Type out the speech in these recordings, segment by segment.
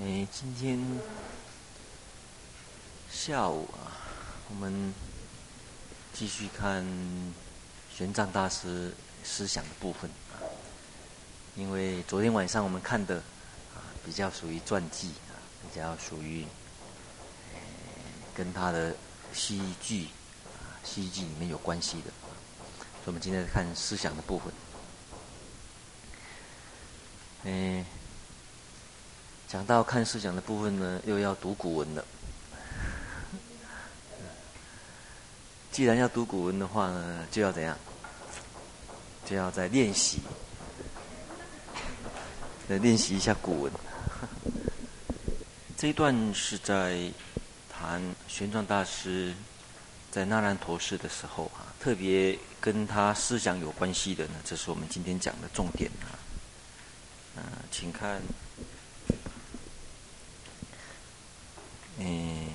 哎，今天下午啊，我们继续看玄奘大师思想的部分啊。因为昨天晚上我们看的啊，比较属于传记啊，比较属于跟他的西剧啊，西剧里面有关系的。所以我们今天看思想的部分。哎。讲到看思想的部分呢，又要读古文了。既然要读古文的话呢，就要怎样？就要再练习，来练习一下古文。这一段是在谈玄奘大师在那烂陀寺的时候啊，特别跟他思想有关系的呢，这是我们今天讲的重点啊。嗯，请看。嗯，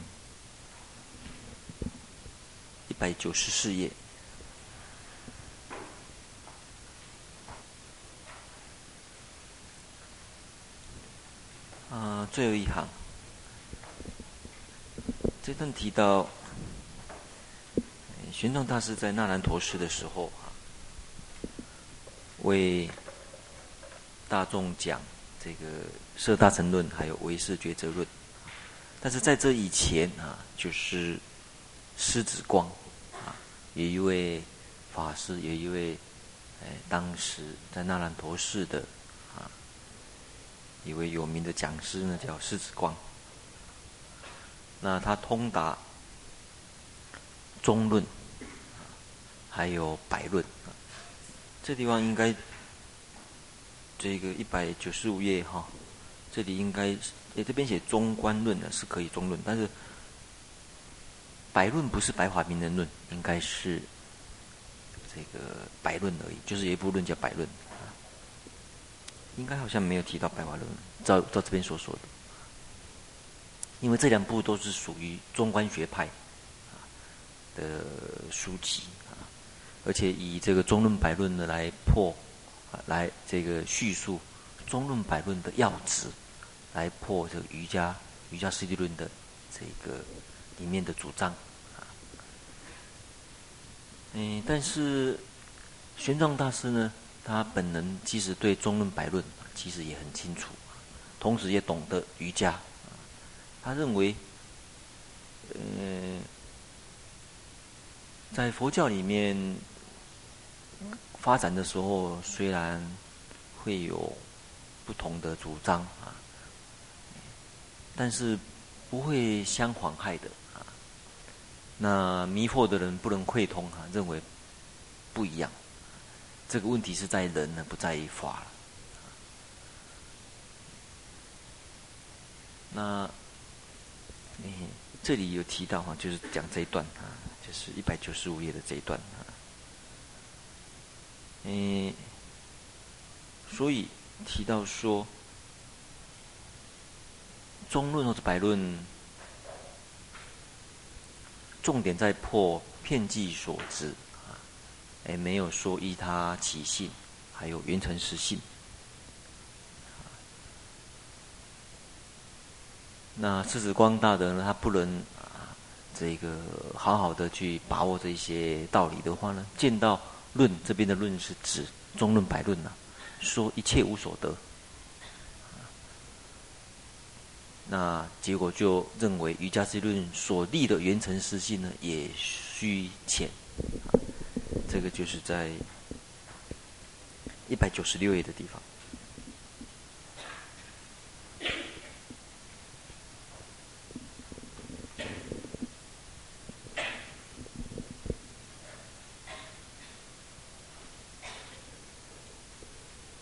一百九十四页。啊，最后一行，这段提到，玄奘大师在纳兰陀寺的时候啊，为大众讲这个《摄大乘论》还有《唯识抉择论》。但是在这以前啊，就是狮子光，有一位法师，有一位哎，当时在那兰陀寺的啊一位有名的讲师呢，叫狮子光。那他通达中论，还有百论。这地方应该这个一百九十五页哈，这里应该。诶，这边写中观论呢，是可以中论，但是百论不是白话名人论，应该是这个百论而已，就是有一部论叫百论，应该好像没有提到白话论，照照这边所说的，因为这两部都是属于中观学派的书籍啊，而且以这个中论百论的来破，来这个叙述中论百论的要旨。来破这个瑜伽瑜伽师地论的这个里面的主张，嗯，但是玄奘大师呢，他本人其实对中论百论其实也很清楚，同时也懂得瑜伽，他认为，嗯，在佛教里面发展的时候，虽然会有不同的主张啊。但是不会相妨害的。那迷惑的人不能会通啊，认为不一样。这个问题是在人呢，不在于法了。那嗯，这里有提到哈，就是讲这一段啊，就是一百九十五页的这一段啊。嗯，所以提到说。中论或者百论，重点在破片计所执啊，哎，没有说依他起性，还有缘成实性。那狮子光大德呢，他不能啊，这个好好的去把握这些道理的话呢，见到论这边的论是指中论百论呐，说一切无所得。那结果就认为瑜伽师论所立的缘成实性呢，也虚浅。这个就是在一百九十六页的地方。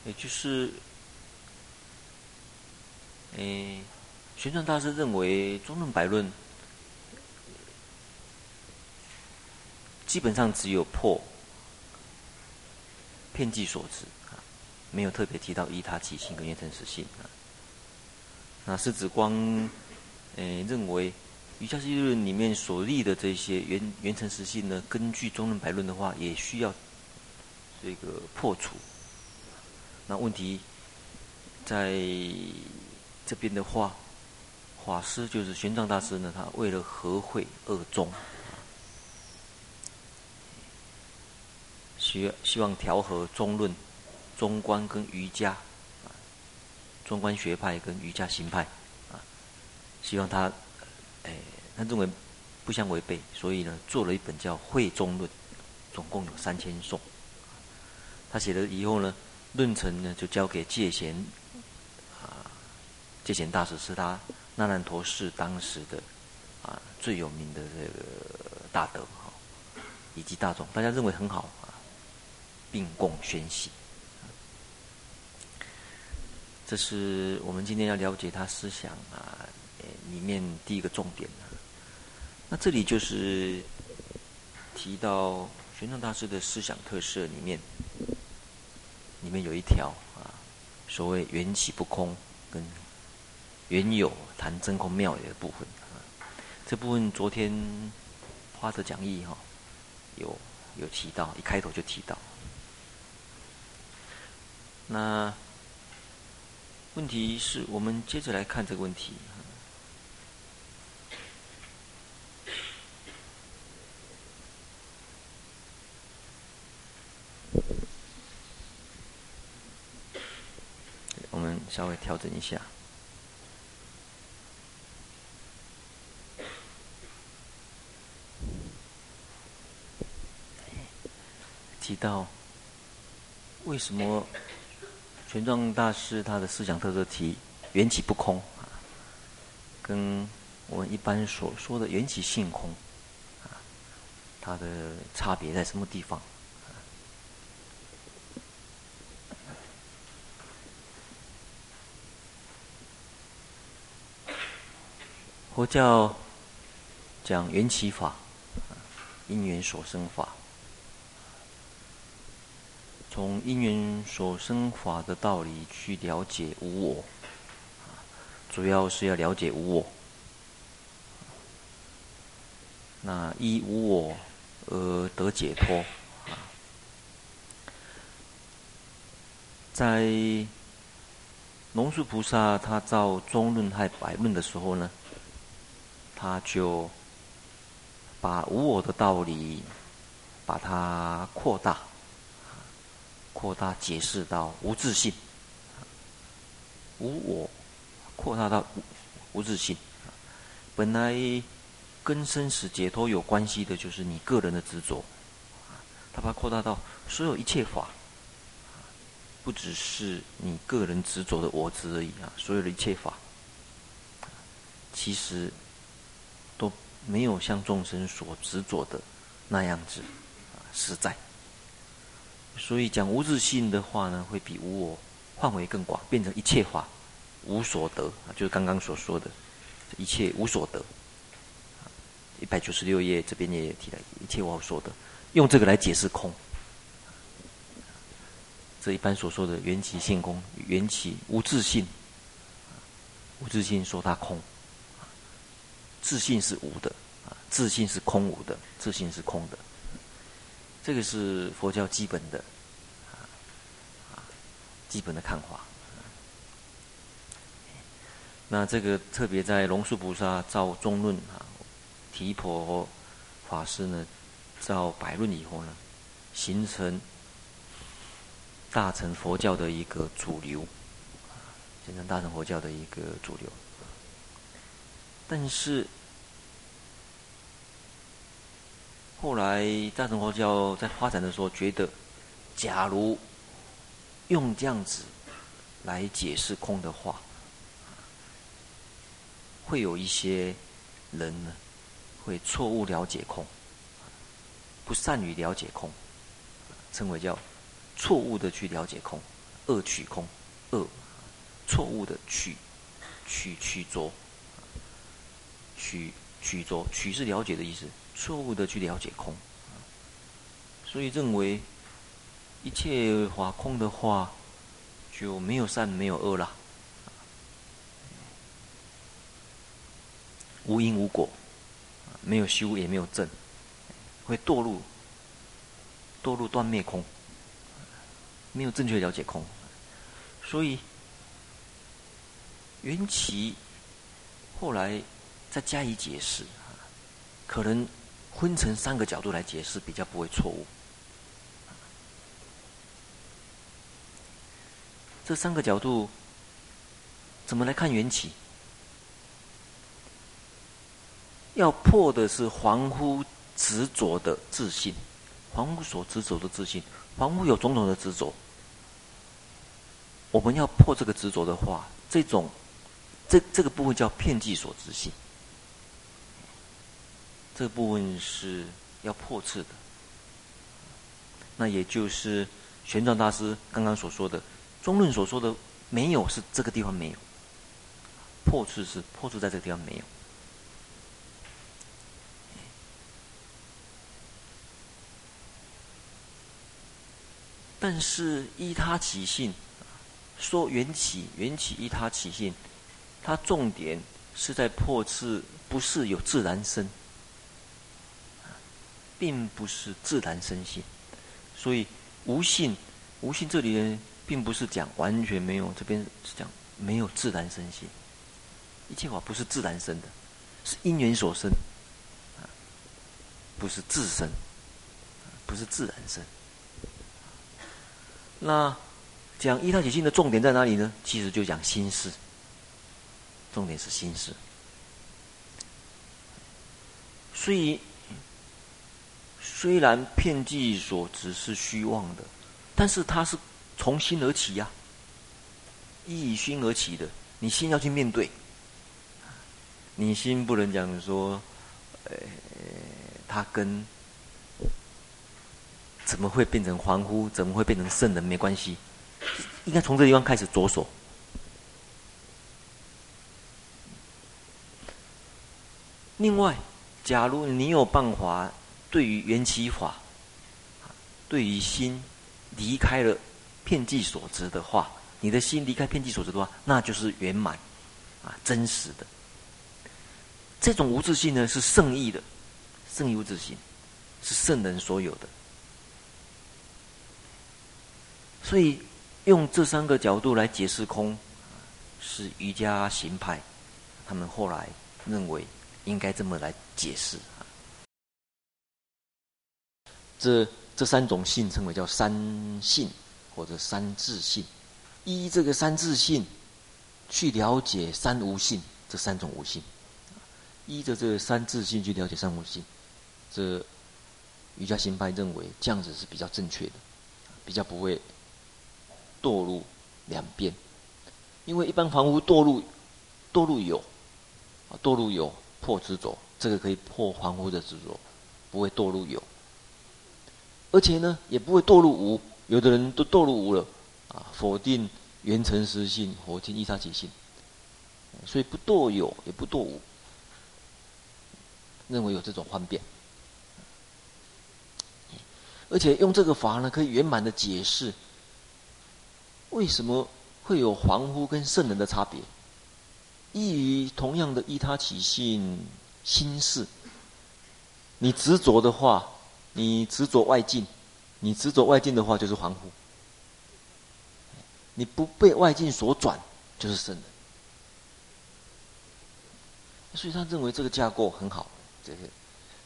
也就是，诶。玄奘大师认为，中论百论基本上只有破遍计所执啊，没有特别提到依他起性跟缘成实性啊。那狮子光诶认为，瑜伽师地论里面所立的这些缘缘成实性呢，根据中论百论的话，也需要这个破除。那问题在这边的话。法师就是玄奘大师呢，他为了合会二宗，希希望调和中论、中观跟瑜伽，中观学派跟瑜伽行派，啊，希望他，哎，他认为不相违背，所以呢，做了一本叫《会中论》，总共有三千颂。他写了以后呢，论成呢就交给戒贤，啊，戒贤大师是他。那烂陀是当时的啊最有名的这个大德哈，以及大众，大家认为很好啊，并共宣习。这是我们今天要了解他思想啊里面第一个重点。那这里就是提到玄奘大师的思想特色里面，里面有一条啊，所谓缘起不空跟。缘有谈真空妙有的部分，这部分昨天花的讲义哈，有有提到，一开头就提到。那问题是我们接着来看这个问题。我们稍微调整一下。提到为什么玄奘大师他的思想特色题缘起不空啊，跟我们一般所说的缘起性空啊，它的差别在什么地方？佛教讲缘起法，因缘所生法。从因缘所生法的道理去了解无我，主要是要了解无我。那依无我而得解脱。在龙树菩萨他造中论和百论的时候呢，他就把无我的道理把它扩大。扩大解释到无自信，无我，扩大到无无自信。本来跟生死解脱有关系的，就是你个人的执着。他把它扩大到所有一切法，不只是你个人执着的我执而已啊！所有的一切法，其实都没有像众生所执着的那样子啊实在。所以讲无自性的话呢，会比无我范围更广，变成一切法无所得啊，就是刚刚所说的一切无所得。一百九十六页这边也提了一切无所得，用这个来解释空。这一般所说的缘起性空，缘起无自性，无自性说它空，自性是无的啊，自性是空无的，自性是空的。这个是佛教基本的，基本的看法。那这个特别在龙树菩萨造中论啊，提婆法师呢造百论以后呢，形成大乘佛教的一个主流，形成大乘佛教的一个主流。但是。后来大乘佛教在发展的时候，觉得，假如用这样子来解释空的话，会有一些人呢，会错误了解空，不善于了解空，称为叫错误的去了解空，恶取空，恶，错误的取，取取着，取取着，取是了解的意思。错误的去了解空，所以认为一切法空的话，就没有善没有恶了，无因无果，没有修也没有证，会堕入堕入断灭空，没有正确了解空，所以缘起后来再加以解释，可能分成三个角度来解释，比较不会错误。这三个角度怎么来看缘起？要破的是凡夫执着的自信，凡夫所执着的自信，凡夫有种种的执着。我们要破这个执着的话，这种这这个部分叫遍计所执性，这个部分是要破斥的。那也就是玄奘大师刚刚所说的，中论所说的没有是这个地方没有，破斥是破斥在这个地方没有。但是依他起性。说缘起，缘起依他起性，它重点是在破斥，不是有自然生，并不是自然生性，所以无性，无性这里呢，并不是讲完全没有，这边是讲没有自然生性，一切法不是自然生的，是因缘所生，不是自生，不是自然生，那。讲依他起性的重点在哪里呢？其实就讲心事，重点是心事。所以，虽然片计所执是虚妄的，但是它是从心而起呀、啊，依心而起的。你心要去面对，你心不能讲说，呃，他跟怎么会变成凡夫，怎么会变成圣人没关系。应该从这地方开始着手。另外，假如你有办法对于缘起法，对于心离开了片计所执的话，你的心离开片计所执的话，那就是圆满啊，真实的。这种无自性呢，是圣意的，圣义无自性，是圣人所有的。所以。用这三个角度来解释空，是瑜伽行派，他们后来认为应该这么来解释。这这三种性称为叫三性或者三自性，依这个三自性去了解三无性，这三种无性，依着这个三自性去了解三无性，这瑜伽行派认为这样子是比较正确的，比较不会。堕入两边，因为一般房屋堕入堕入有，啊，堕入有破执着，这个可以破房屋的执着，不会堕入有，而且呢，也不会堕入无。有的人都堕入无了，啊，否定缘成实性，否定依他起性，所以不堕有，也不堕无，认为有这种方便，而且用这个法呢，可以圆满的解释。为什么会有凡夫跟圣人的差别？异于同样的依他起性心事，你执着的话，你执着外境，你执着外境的话就是凡夫；你不被外境所转，就是圣人。所以他认为这个架构很好，这个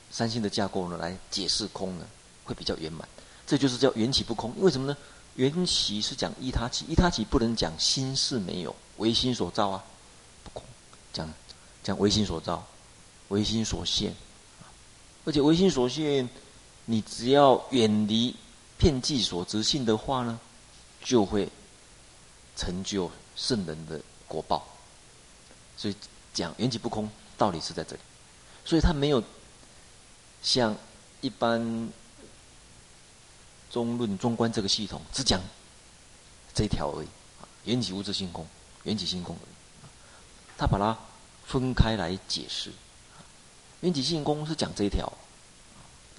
三星的架构呢，来解释空呢，会比较圆满。这就是叫缘起不空，因为什么呢？缘起是讲依他起，依他起不能讲心事没有，唯心所造啊，不空，讲讲唯心所造，唯心所现，而且唯心所现，你只要远离片计所执性的话呢，就会成就圣人的果报。所以讲缘起不空，道理是在这里，所以他没有像一般。中论中观这个系统只讲这一条而已，缘起无自性空，缘起性空而已。他把它分开来解释，缘起性空是讲这一条，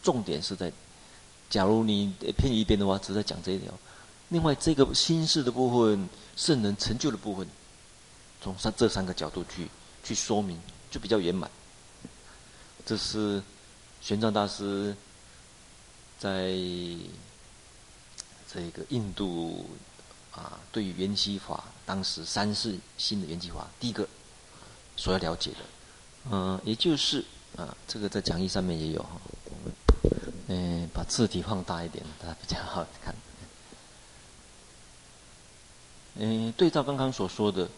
重点是在，假如你偏一边的话，只在讲这一条。另外这个心事的部分，圣人成就的部分，从三这三个角度去去说明，就比较圆满。这是玄奘大师在。这个印度啊，对于缘起法，当时三世新的缘起法，第一个所要了解的。嗯，也就是啊，这个在讲义上面也有哈。嗯，把字体放大一点，大家比较好看。嗯，对照刚刚所说的，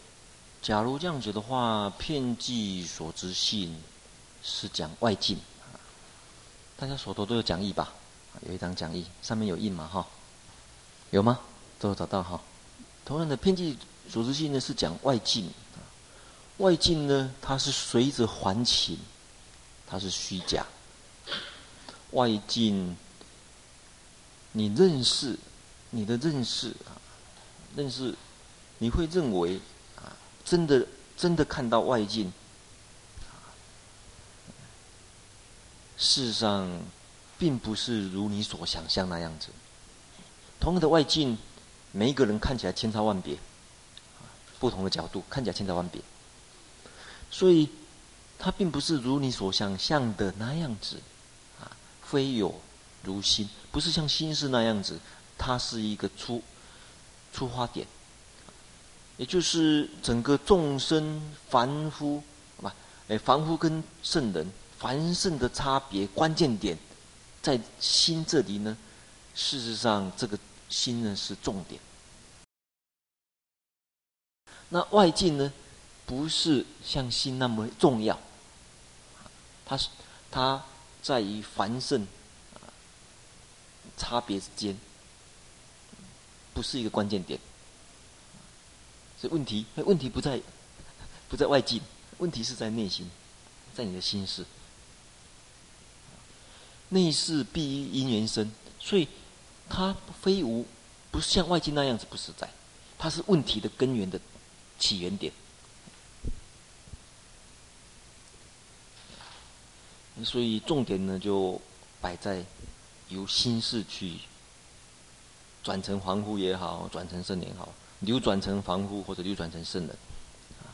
假如这样子的话，遍计所知性是讲外境。大家手头都有讲义吧？有一张讲义，上面有印嘛？哈，有吗？都有找到哈。同样的，遍计所知性呢是讲外境。外境呢，它是随着环境，它是虚假。外境，你认识，你的认识啊，认识。你会认为啊，真的真的看到外境，事实上，并不是如你所想象那样子。同样的外境，每一个人看起来千差万别，不同的角度看起来千差万别，所以它并不是如你所想象的那样子，非有如心，不是像心是那样子，它是一个出出发点。也就是整个众生凡夫，啊，哎，凡夫跟圣人、凡圣的差别关键点，在心这里呢。事实上，这个心呢是重点。那外境呢，不是像心那么重要。它是它在于繁盛差别之间，不是一个关键点。所以问题，问题不在，不在外境，问题是在内心，在你的心事。内事必依因缘生，所以它非无，不是像外境那样子不实在，它是问题的根源的起源点。所以重点呢，就摆在由心事去转成凡夫也好，转成圣也好。流转成凡夫或者流转成圣人，啊，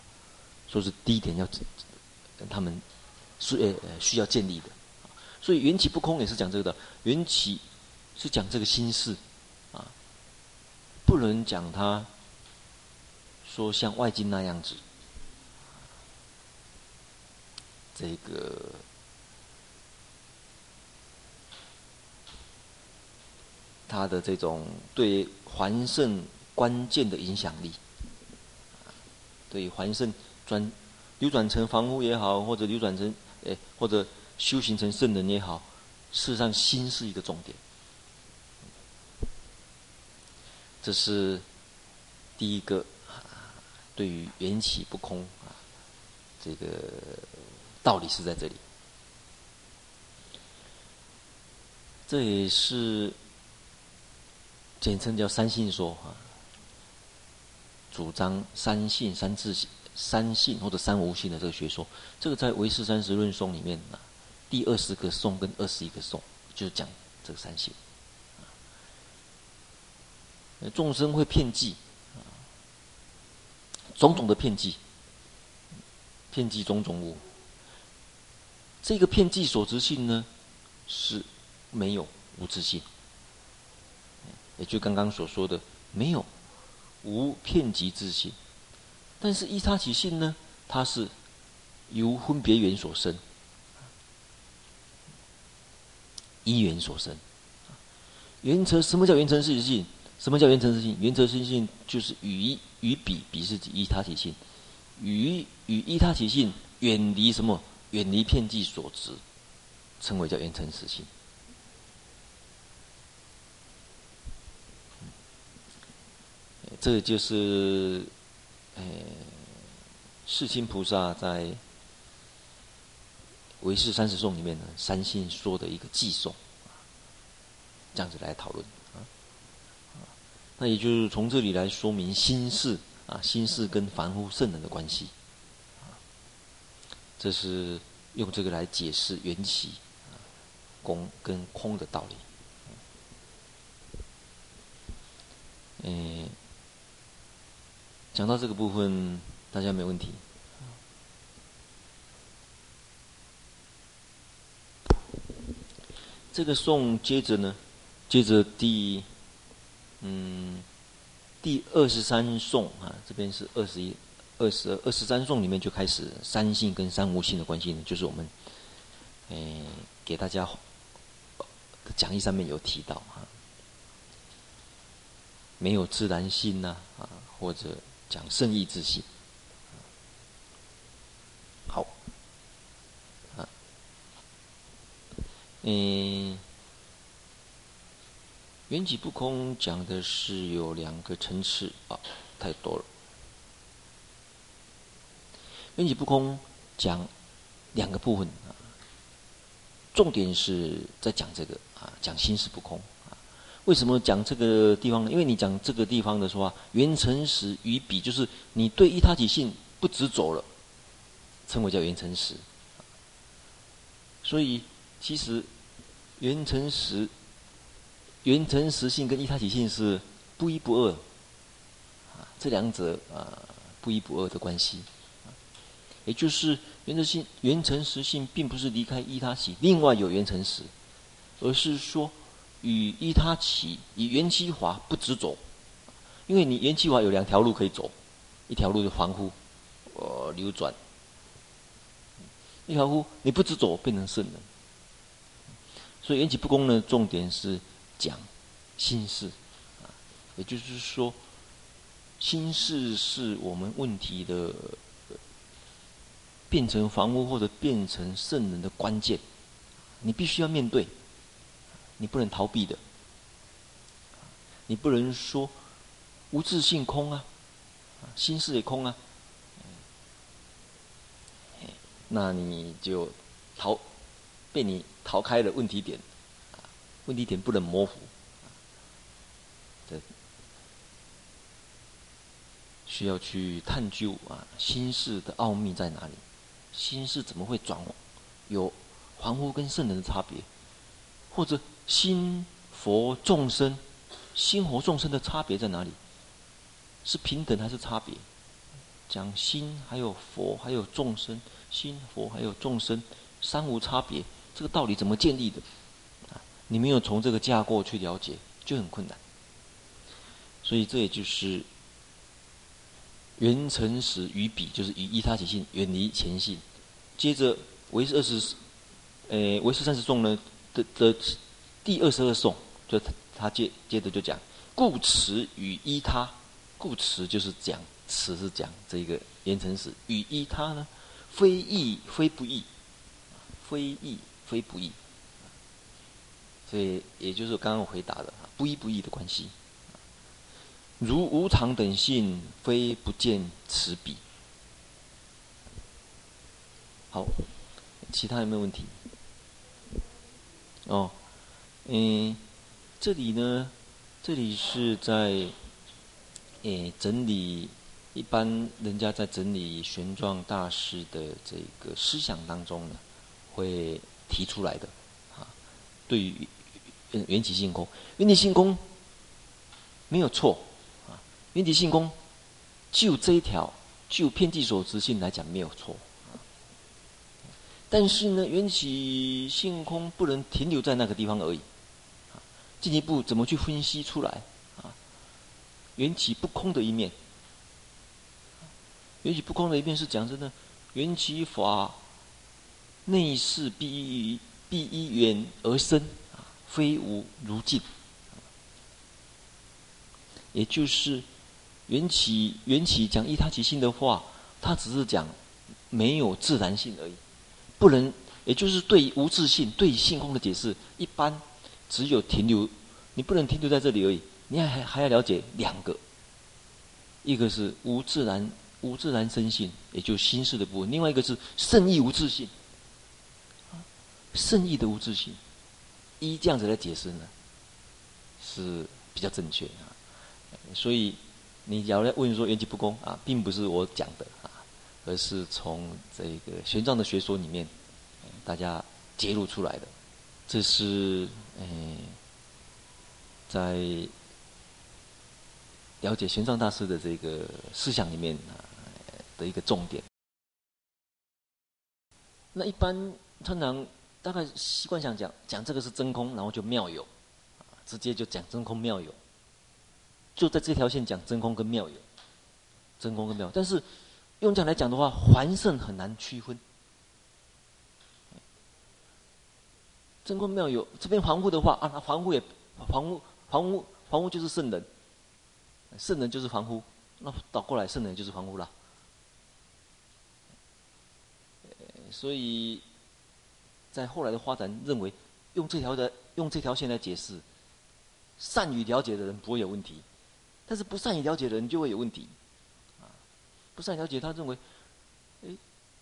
说是第一点要，他们是呃需要建立的，所以缘起不空也是讲这个的，缘起是讲这个心事，啊，不能讲他说像外境那样子，这个他的这种对还圣。关键的影响力，对还圣转流转成凡夫也好，或者流转成诶，或者修行成圣人也好，事实上心是一个重点。这是第一个，对于缘起不空啊，这个道理是在这里。这也是简称叫三性说啊。主张三性、三自性、三性或者三无性的这个学说，这个在《唯识三十论颂》里面啊，第二十个颂跟二十一个颂就讲这个三性。众生会骗计，种种的骗计，骗计种种物。这个骗计所知性呢，是没有无自性，也就刚刚所说的没有。无遍计自性，但是依他起性呢？它是由分别缘所生，因缘所生。缘成什么叫缘成实性？什么叫缘成实性？缘成实性就是与与彼彼是指依他起性，与与依他起性远离什么？远离遍计所执，称为叫缘成实性。这就是，呃，世亲菩萨在《唯识三十颂》里面呢，三性说的一个偈颂，这样子来讨论啊。那也就是从这里来说明心事啊，心事跟凡夫圣人的关系。这是用这个来解释缘起啊、空跟空的道理。嗯。讲到这个部分，大家没问题。这个颂接着呢，接着第，嗯，第二十三颂啊，这边是二十一，二十二、二十三颂里面就开始三性跟三无性的关系呢，就是我们，诶，给大家讲义上面有提到啊，没有自然性呐，啊，或者讲圣义之心。好，啊，嗯，缘起不空讲的是有两个层次啊，太多了。缘起不空讲两个部分啊，重点是在讲这个啊，讲心识不空。为什么讲这个地方呢？因为你讲这个地方的时候啊，缘成实与彼，就是你对一他体性不执着了，称为叫缘成实。所以其实缘成实、缘成实性跟一他体性是不一不二啊，这两者啊不一不二的关系。也就是缘成性、缘成实性，并不是离开一他起，另外有缘成实，而是说与依他起以缘起法不执着，因为你缘起法有两条路可以走，一条路是凡夫，呃流转，一条路你不执着变成圣人，所以缘起不公呢，重点是讲心事，啊，也就是说心事是我们问题的。变成凡夫或者变成圣人的关键，你必须要面对，你不能逃避的，你不能说无自性空啊，心事也空啊，那你就逃，被你逃开了问题点，问题点不能模糊，这需要去探究啊，心事的奥秘在哪里？心事怎么会转有凡夫跟圣人的差别？或者心佛众生、心佛众生的差别在哪里？是平等还是差别？讲心还有佛还有众生，心佛还有众生三无差别，这个道理怎么建立的？啊，你没有从这个架构去了解，就很困难。所以这也就是。缘成实于彼，就是以依他起性远离前性。接着唯识二十，诶唯是三十众呢的的第二十二颂，就他他接接着就讲，故此与依他，故此就是讲，此是讲这个言成实与依他呢，非异非不异，非异非不异。所以也就是刚刚我回答的不依不异的关系。如无常等性，非不见此彼。好，其他有没有问题？哦，嗯，这里呢，这里是在，诶，整理一般人家在整理玄奘大师的这个思想当中呢，会提出来的，啊，对于缘起性空，缘起性空没有错啊。缘起性空，就这一条，就遍计所执性来讲没有错。但是呢，缘起性空不能停留在那个地方而已。进一步怎么去分析出来？啊，缘起不空的一面，缘起不空的一面是讲真的，缘起法内视必依必依缘而生，啊，非无如尽。也就是。缘起，缘起讲依他起性的话，他只是讲没有自然性而已，不能，也就是对无自性、对性空的解释，一般只有停留，你不能停留在这里而已，你还还还要了解两个，一个是无自然、无自然生性，也就是心识的部分；另外一个是圣意无自性，圣意的无自性，依这样子来解释呢，是比较正确啊，所以。你要来问说缘起不公啊，并不是我讲的啊，而是从这个玄奘的学说里面，大家揭露出来的。这是嗯，在了解玄奘大师的这个思想里面啊的一个重点。那一般通常大概习惯想讲讲这个是真空，然后就妙有，直接就讲真空妙有。就在这条线讲真空跟妙有，真空跟妙，但是用这样来讲的话，还圣很难区分。真空庙有这边凡夫的话啊，那凡夫也凡夫凡夫凡夫就是圣人，圣人就是凡夫，那倒过来圣人就是凡夫了。所以在后来的发展，认为用这条的用这条线来解释，善于了解的人不会有问题，但是不善于了解的人就会有问题。啊，不善于了解，他认为，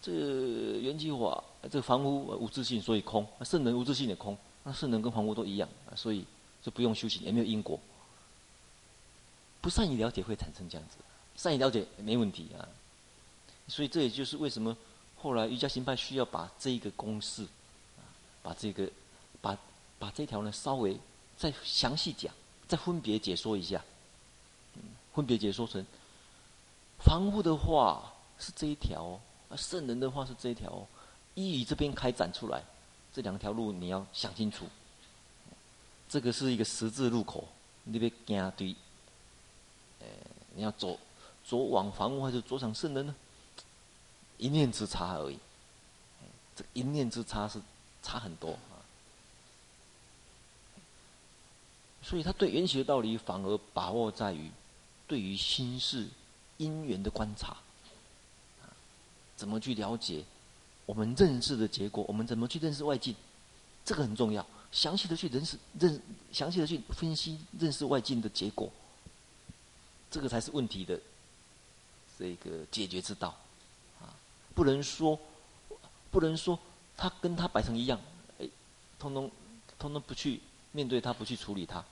这缘起法，这个凡夫无自性，所以空；圣人无自性也空。那圣人跟凡夫都一样，所以就不用修行，也没有因果。不善于了解会产生这样子，善于了解没问题啊。所以这也就是为什么。后来瑜伽行派需要把这一个公式，把这个，把把这条呢稍微再详细讲，再分别解说一下，分别解说成，房屋的话是这一条哦，圣人的话是这一条，哦一语这边开展出来，这两条路你要想清楚，这个是一个十字路口，你别惊对，呃，你要走走往房屋还是走向圣人呢？一念之差而已，这一念之差是差很多啊。所以他对缘起的道理反而把握在于对于心事因缘的观察，怎么去了解我们认识的结果？我们怎么去认识外境？这个很重要，详细的去认识认，详细的去分析认识外境的结果，这个才是问题的这个解决之道啊。不能说，不能说他跟他摆成一样，哎，通通通通不去面对他，不去处理他。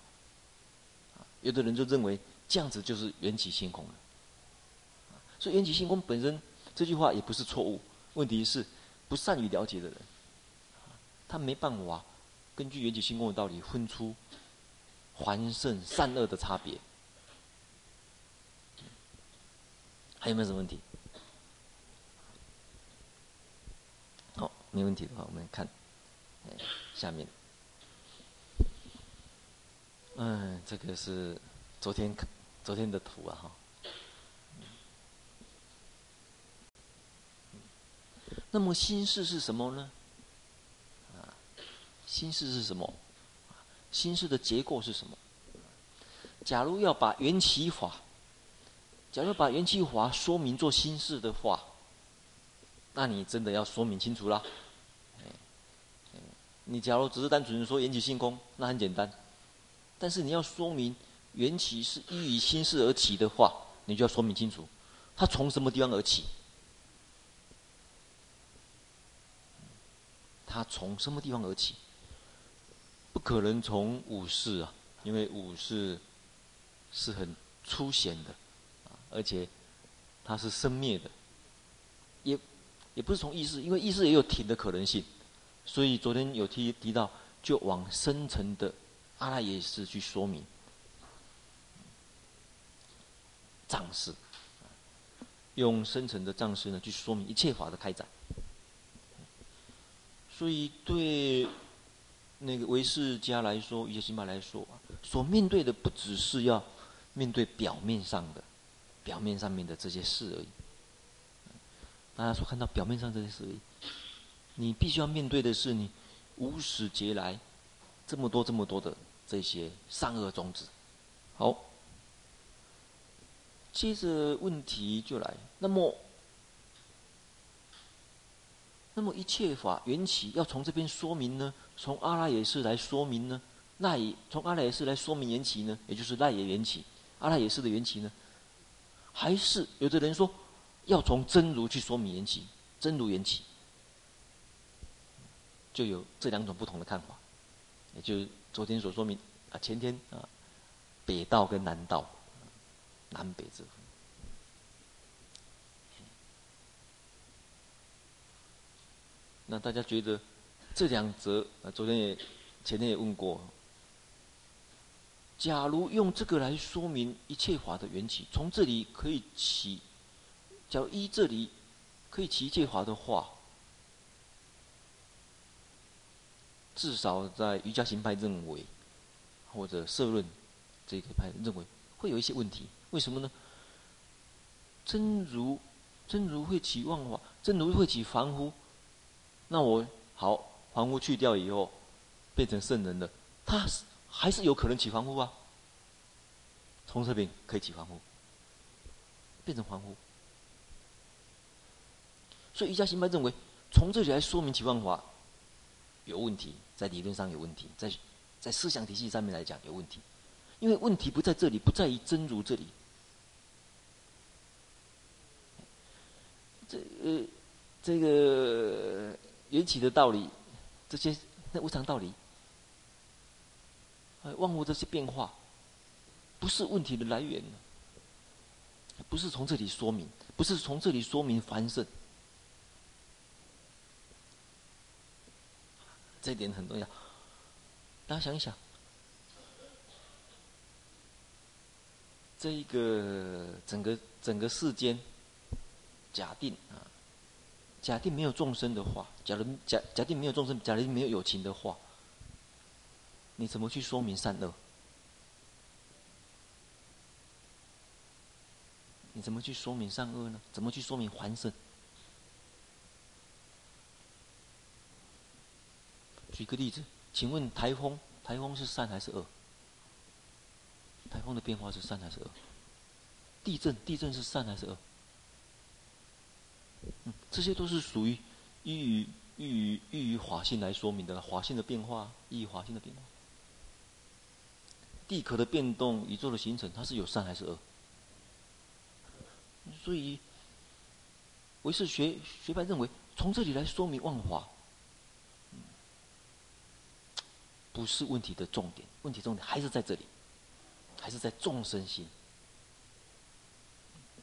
有的人就认为这样子就是缘起性空了。所以缘起性空本身这句话也不是错误，问题是不善于了解的人，他没办法根据缘起性空的道理分出还圣善恶的差别。还有没有什么问题？好没问题的话，我们看，下面，嗯，这个是昨天昨天的图啊，哈。那么心事是什么呢？啊，心事是什么？心事的结构是什么？假如要把缘起法，假如把缘起法说明做心事的话。那你真的要说明清楚啦。你假如只是单纯说缘起性空，那很简单。但是你要说明缘起是依于心事而起的话，你就要说明清楚，它从什么地方而起？它从什么地方而起？不可能从五识啊，因为五识是很粗显的，而且它是生灭的，也。也不是从意识，因为意识也有停的可能性，所以昨天有提提到，就往深层的阿赖耶识去说明藏识，用深层的藏识呢去说明一切法的开展。所以对那个维世家来说，瑜伽行派来说，所面对的不只是要面对表面上的、表面上面的这些事而已。大家所看到表面上这些事而已，你必须要面对的是你无始劫来这么多这么多的这些善恶种子。好，接着问题就来，那么，那么一切法缘起要从这边说明呢？从阿赖耶识来说明呢？那也从阿赖耶识来说明缘起呢？也就是赖耶缘起，阿赖耶识的缘起呢？还是有的人说？要从真如去说明缘起，真如缘起，就有这两种不同的看法，也就是昨天所说明啊，前天啊，北道跟南道，南北之分。那大家觉得这两则啊，昨天也前天也问过，假如用这个来说明一切法的缘起，从这里可以起。假如依这里可以起一切法的话，至少在瑜伽行派认为，或者摄论这个派认为会有一些问题。为什么呢？真如真如会起妄法，真如会起凡夫。那我好，凡夫去掉以后，变成圣人了，他还是有可能起凡夫啊。从这边可以起凡夫，变成凡夫。所以瑜伽行派认为，从这里来说明起妄法有问题，在理论上有问题，在在思想体系上面来讲有问题，因为问题不在这里，不在于真如这里。这呃，这个缘起的道理，这些那无常道理，万物这些变化，不是问题的来源，不是从这里说明，不是从这里说明繁盛，这点很重要。大家想一想，这一个整个整个世间。假定啊，假定没有众生的话，假如假假定没有众生，假如没有友情的话，你怎么去说明善恶？你怎么去说明善恶呢？怎么去说明凡圣？举个例子，请问台风，台风是善还是恶？台风的变化是善还是恶？地震，地震是善还是恶？嗯，这些都是属于依于依于依于法性来说明的，法性的变化，依于法性的变化。地壳的变动，宇宙的形成，它是有善还是恶？所以，唯识学学派认为，从这里来说明万法，不是问题的重点，问题重点还是在这里，还是在众生心，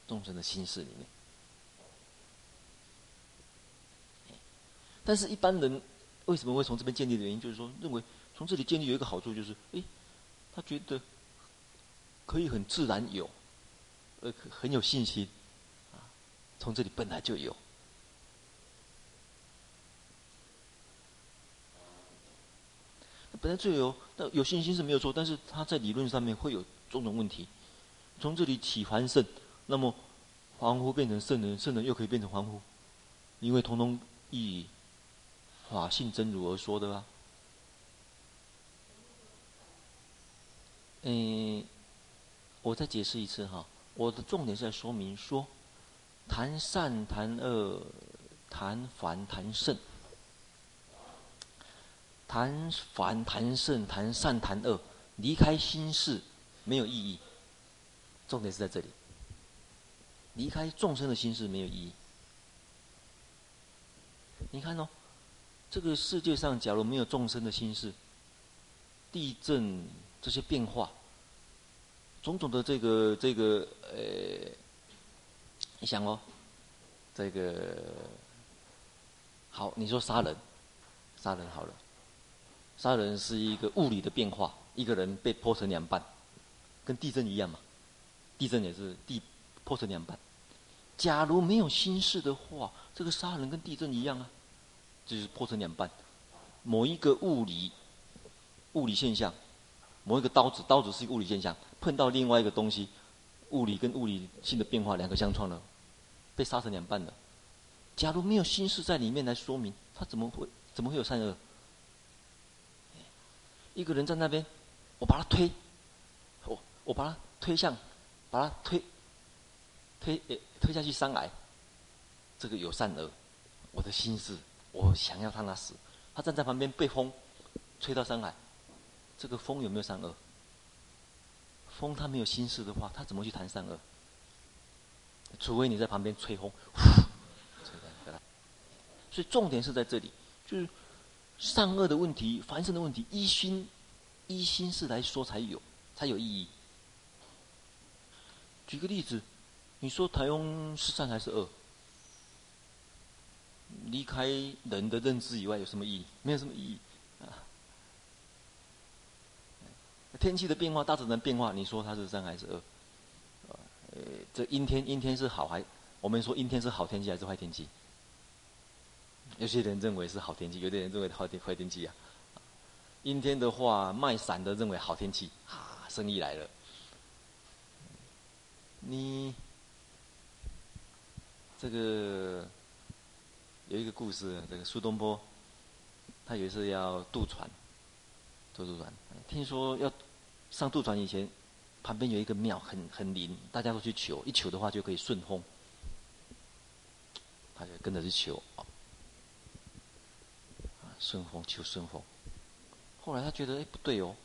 众生的心事里面。但是，一般人为什么会从这边建立的原因，就是说，认为从这里建立有一个好处，就是，哎，他觉得可以很自然有，呃，很有信心，啊，从这里本来就有，本来就有，那有信心是没有错，但是他在理论上面会有种种问题。从这里起凡圣，那么凡夫变成圣人，圣人又可以变成凡夫，因为通通以。法性真如而说的啊。嗯，我再解释一次哈，我的重点是在说明说，谈善谈恶，谈凡谈圣，谈凡谈圣，谈善谈恶，离开心事没有意义。重点是在这里，离开众生的心事没有意义。你看哦。这个世界上，假如没有众生的心事，地震这些变化，种种的这个这个呃，你想哦，这个好，你说杀人，杀人好了，杀人是一个物理的变化，一个人被剖成两半，跟地震一样嘛，地震也是地剖成两半。假如没有心事的话，这个杀人跟地震一样啊。就是破成两半，某一个物理物理现象，某一个刀子，刀子是一个物理现象，碰到另外一个东西，物理跟物理性的变化，两个相撞了，被杀成两半了。假如没有心事在里面来说明，他怎么会怎么会有善恶？一个人在那边，我把他推，我我把他推向，把他推推推下去山崖，这个有善恶，我的心事。我想要他那死，他站在旁边被风吹到山海，这个风有没有善恶？风他没有心事的话，他怎么去谈善恶？除非你在旁边吹风，吹。所以重点是在这里，就是善恶的问题、凡圣的问题，依心依心事来说才有才有意义。举个例子，你说台风是善还是恶？离开人的认知以外，有什么意义？没有什么意义啊！天气的变化，大自然变化，你说它是善还是恶？呃，这阴天，阴天是好还？我们说阴天是好天气还是坏天气？有些人认为是好天气，有的人认为坏天坏天气啊。阴天的话，卖伞的认为好天气，啊，生意来了。你这个有一个故事，这个苏东坡，他有一次要渡船，坐渡船，听说要上渡船以前，旁边有一个庙很很灵，大家都去求，一求的话就可以顺风，他就跟着去求，啊，顺风求顺风。后来他觉得，哎，不对哦，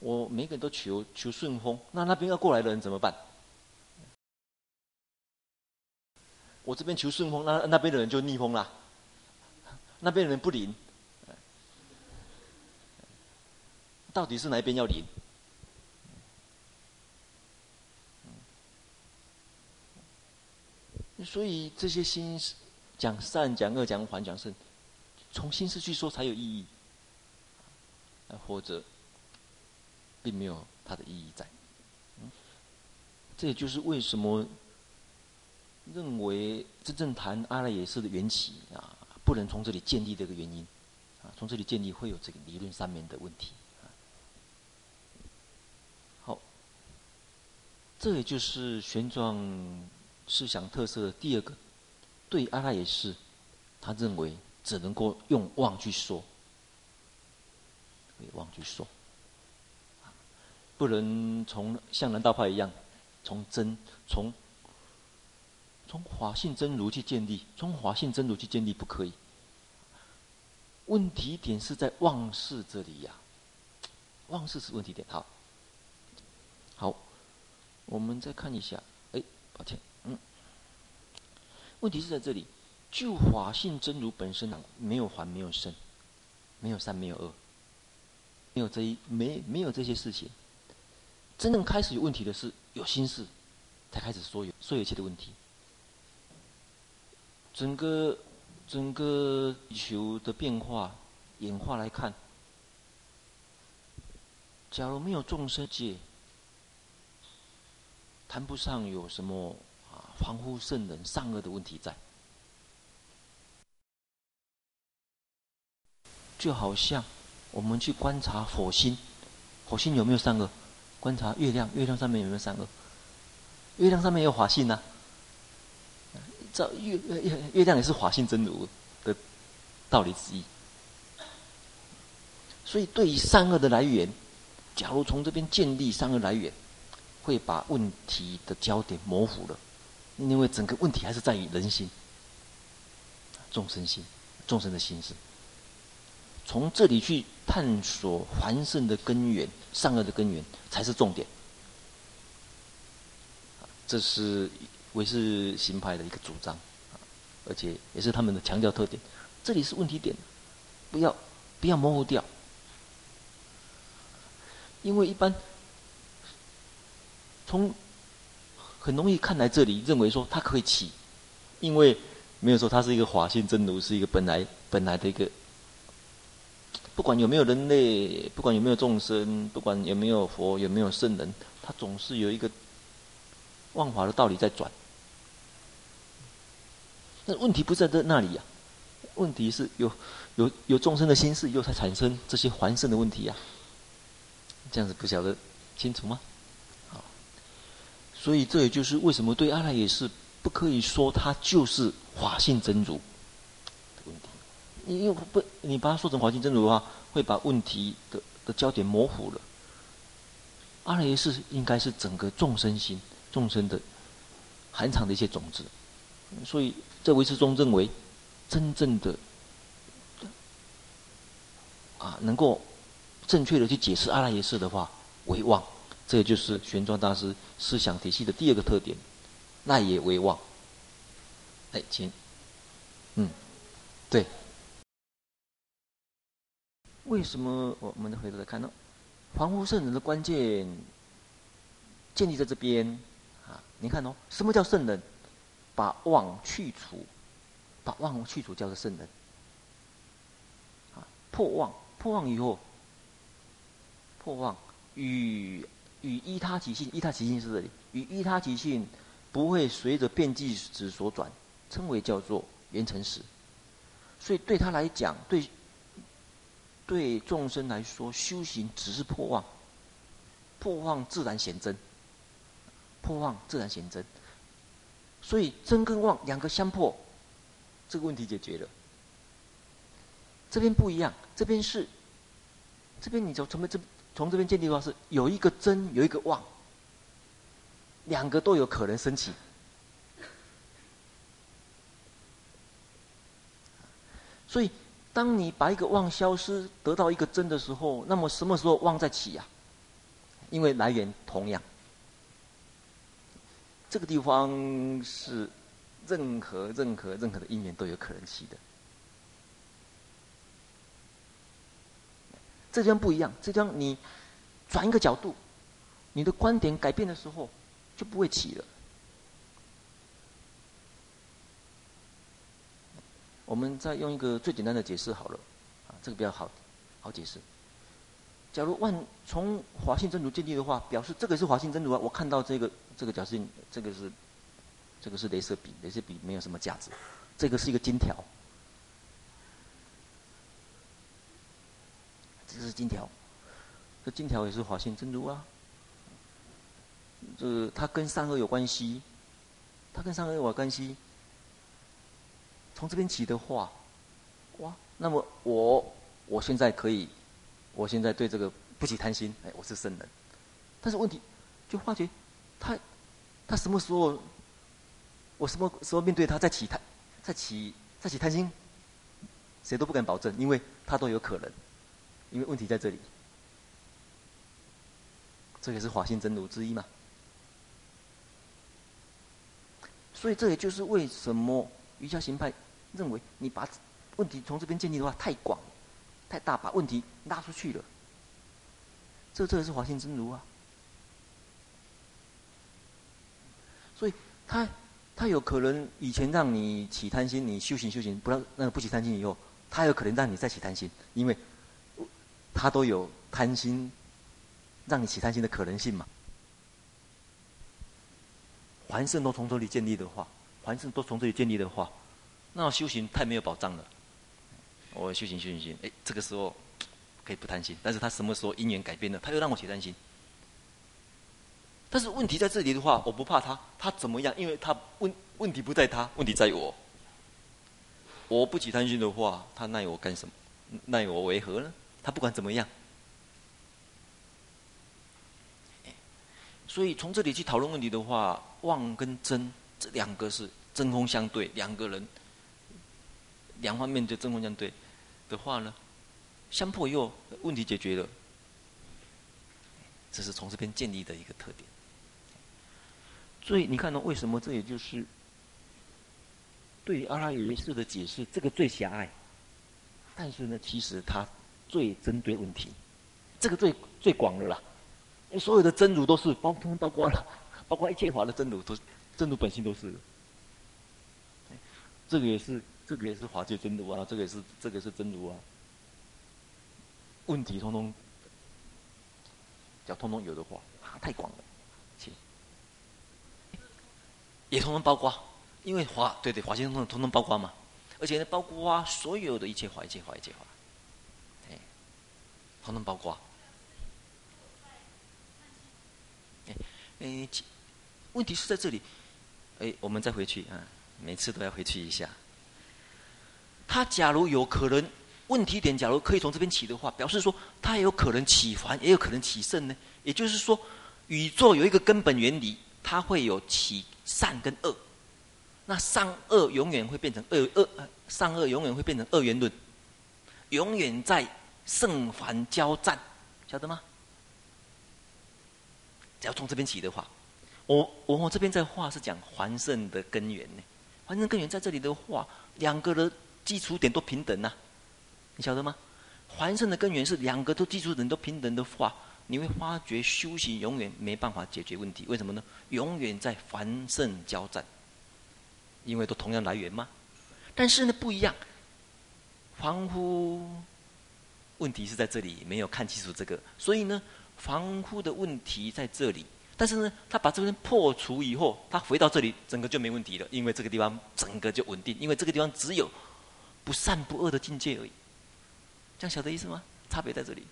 我每个人都求求顺风，那那边要过来的人怎么办？我这边求顺风，那那边的人就逆风啦，那边的人不灵，到底是哪一边要灵？所以这些心讲善、讲恶、讲缓、讲圣，从心事去说才有意义。或者，并没有它的意义在。这也就是为什么认为真正谈阿赖耶识的缘起啊，不能从这里建立这个原因啊，从这里建立会有这个理论上面的问题。好，这也就是玄奘思想特色的第二个，对阿赖耶识，他认为只能够用妄去说。妄去说，不能从像南道派一样，从真从从法性真如去建立，从法性真如去建立不可以。问题点是在妄事这里呀、啊，妄事是问题点。好，好，我们再看一下。哎，抱歉，嗯，问题是在这里，就法性真如本身没有还没有生，没有善没有恶。没有这一没没有这些事情，真正开始有问题的是有心事，才开始说有说有一切的问题。整个整个地球的变化演化来看，假如没有众生界，谈不上有什么啊凡夫圣人善恶的问题在，就好像。我们去观察火星，火星有没有善恶？观察月亮，月亮上面有没有善恶？月亮上面有法性呐、啊。这月月月亮也是法性真如的道理之一。所以，对于善恶的来源，假如从这边建立善恶来源，会把问题的焦点模糊了，因为整个问题还是在于人心、众生心、众生的心事。从这里去探索凡圣的根源、善恶的根源才是重点。这是唯识行派的一个主张，而且也是他们的强调特点。这里是问题点，不要不要模糊掉。因为一般从很容易看来，这里认为说它可以起，因为没有说它是一个法性真如，是一个本来本来的一个。不管有没有人类，不管有没有众生，不管有没有佛，有没有圣人，他总是有一个万法的道理在转。那问题不在这那里呀、问题是有有有众生的心事，又才产生这些凡圣的问题呀、这样子不晓得清楚吗？好，所以这也就是为什么对阿赖耶识不可以说他就是法性真如。你又不，你把它说成华性真如的话，会把问题的的焦点模糊了。阿赖耶识应该是整个众生心、众生的含藏的一些种子，所以在唯识中认为，真正的啊，能够正确的去解释阿赖耶识的话，为妄。这就是玄奘大师思想体系的第二个特点，那也为妄。哎，请，嗯，对。为什么我们回头来看呢？凡夫圣人的关键建立在这边啊！你看哦，什么叫圣人？把妄去除，把妄去除叫做圣人。啊，破妄，破妄以后，破妄与与依他起性，依他起性是这里，与依他起性不会随着变计执所转，称为叫做圆成实。所以对他来讲，对。对众生来说，修行只是破妄，破妄自然显真，破妄自然显真。所以真跟妄两个相破，这个问题解决了。这边不一样，这边是，这边你从从这从这边建立的话是有一个真，有一个妄，两个都有可能升起。所以，当你把一个妄消失，得到一个真的时候，那么什么时候妄再起呀、因为来源同样。这个地方是任何任何任何的因缘都有可能起的。这地方不一样，这地方你转一个角度，你的观点改变的时候，就不会起了。我们再用一个最简单的解释好了，啊，这个比较好，好解释。假如万从华信真如建立的话，表示这个是华信真如啊。我看到这个这个假设，这个是这个是镭射笔，镭射笔没有什么价值。这个是一个金条，这是金条，这金条也是华信真如啊。这它跟善恶有关系，它跟善恶有关系。从这边起的话，哇，那么我我现在可以，我现在对这个不起贪心，哎，我是圣人。但是问题，就发觉，他他什么时候，我什么时候面对他再起贪，再起再起贪心，谁都不敢保证，因为他都有可能，因为问题在这里。这也是华信真如之一嘛。所以这也就是为什么瑜伽行派。认为你把问题从这边建立的话太广、太大，把问题拉出去了。这这也是华信真如啊。所以他他有可能以前让你起贪心，你修行修行不让那个不起贪心以后，他有可能让你再起贪心，因为他都有贪心让你起贪心的可能性嘛。凡圣都从这里建立的话，凡圣都从这里建立的话。那修行太没有保障了。我修行修行修行，哎，这个时候可以不贪心，但是他什么时候因缘改变了，他又让我起贪心。但是问题在这里的话，我不怕他，他怎么样？因为他问问题不在他，问题在我。我不起贪心的话，他奈我干什么？奈我为何呢？他不管怎么样。所以从这里去讨论问题的话，妄跟真这两个是针锋相对，两个人。两方面就针锋相对的话呢，相破以后问题解决了，这是从这边建立的一个特点。所以你看到为什么这也就是对于阿拉耶识的解释，这个最狭隘，但是呢，其实它最针对问题，这个最最广的啦。所有的真如都是包通包括了，包括一切法的真如都真如本性都是。这个也是。这个也是华界真如啊，这个也是这个是真如啊。问题通通，只要通通有的话，太广了，切，也通通包括，因为华对对华界通通通通包括嘛，而且呢，包括所有的一切法，一切法，一切法，哎，通通包括。哎哎，问题是在这里，哎，我们再回去啊，每次都要回去一下。他假如有可能，问题点假如可以从这边起的话，表示说他也有可能起凡，也有可能起圣呢。也就是说，宇宙有一个根本原理，它会有起善跟恶。那善恶永远会变成二二，善恶永远会变成二元论，永远在圣凡交战，晓得吗？只要从这边起的话，我我我这边在画是讲凡圣的根源呢。凡圣根源在这里的话，两个人。基础点都平等呐、你晓得吗？凡圣的根源是两个都基础点都平等的话，你会发觉修行永远没办法解决问题。为什么呢？永远在凡圣交战，因为都同样来源嘛。但是呢，不一样。凡夫问题是在这里，没有看清楚这个，所以呢，凡夫的问题在这里。但是呢，他把这边破除以后，他回到这里，整个就没问题了，因为这个地方整个就稳定，因为这个地方只有。不善不恶的境界而已，这样晓得意思吗？差别在这里。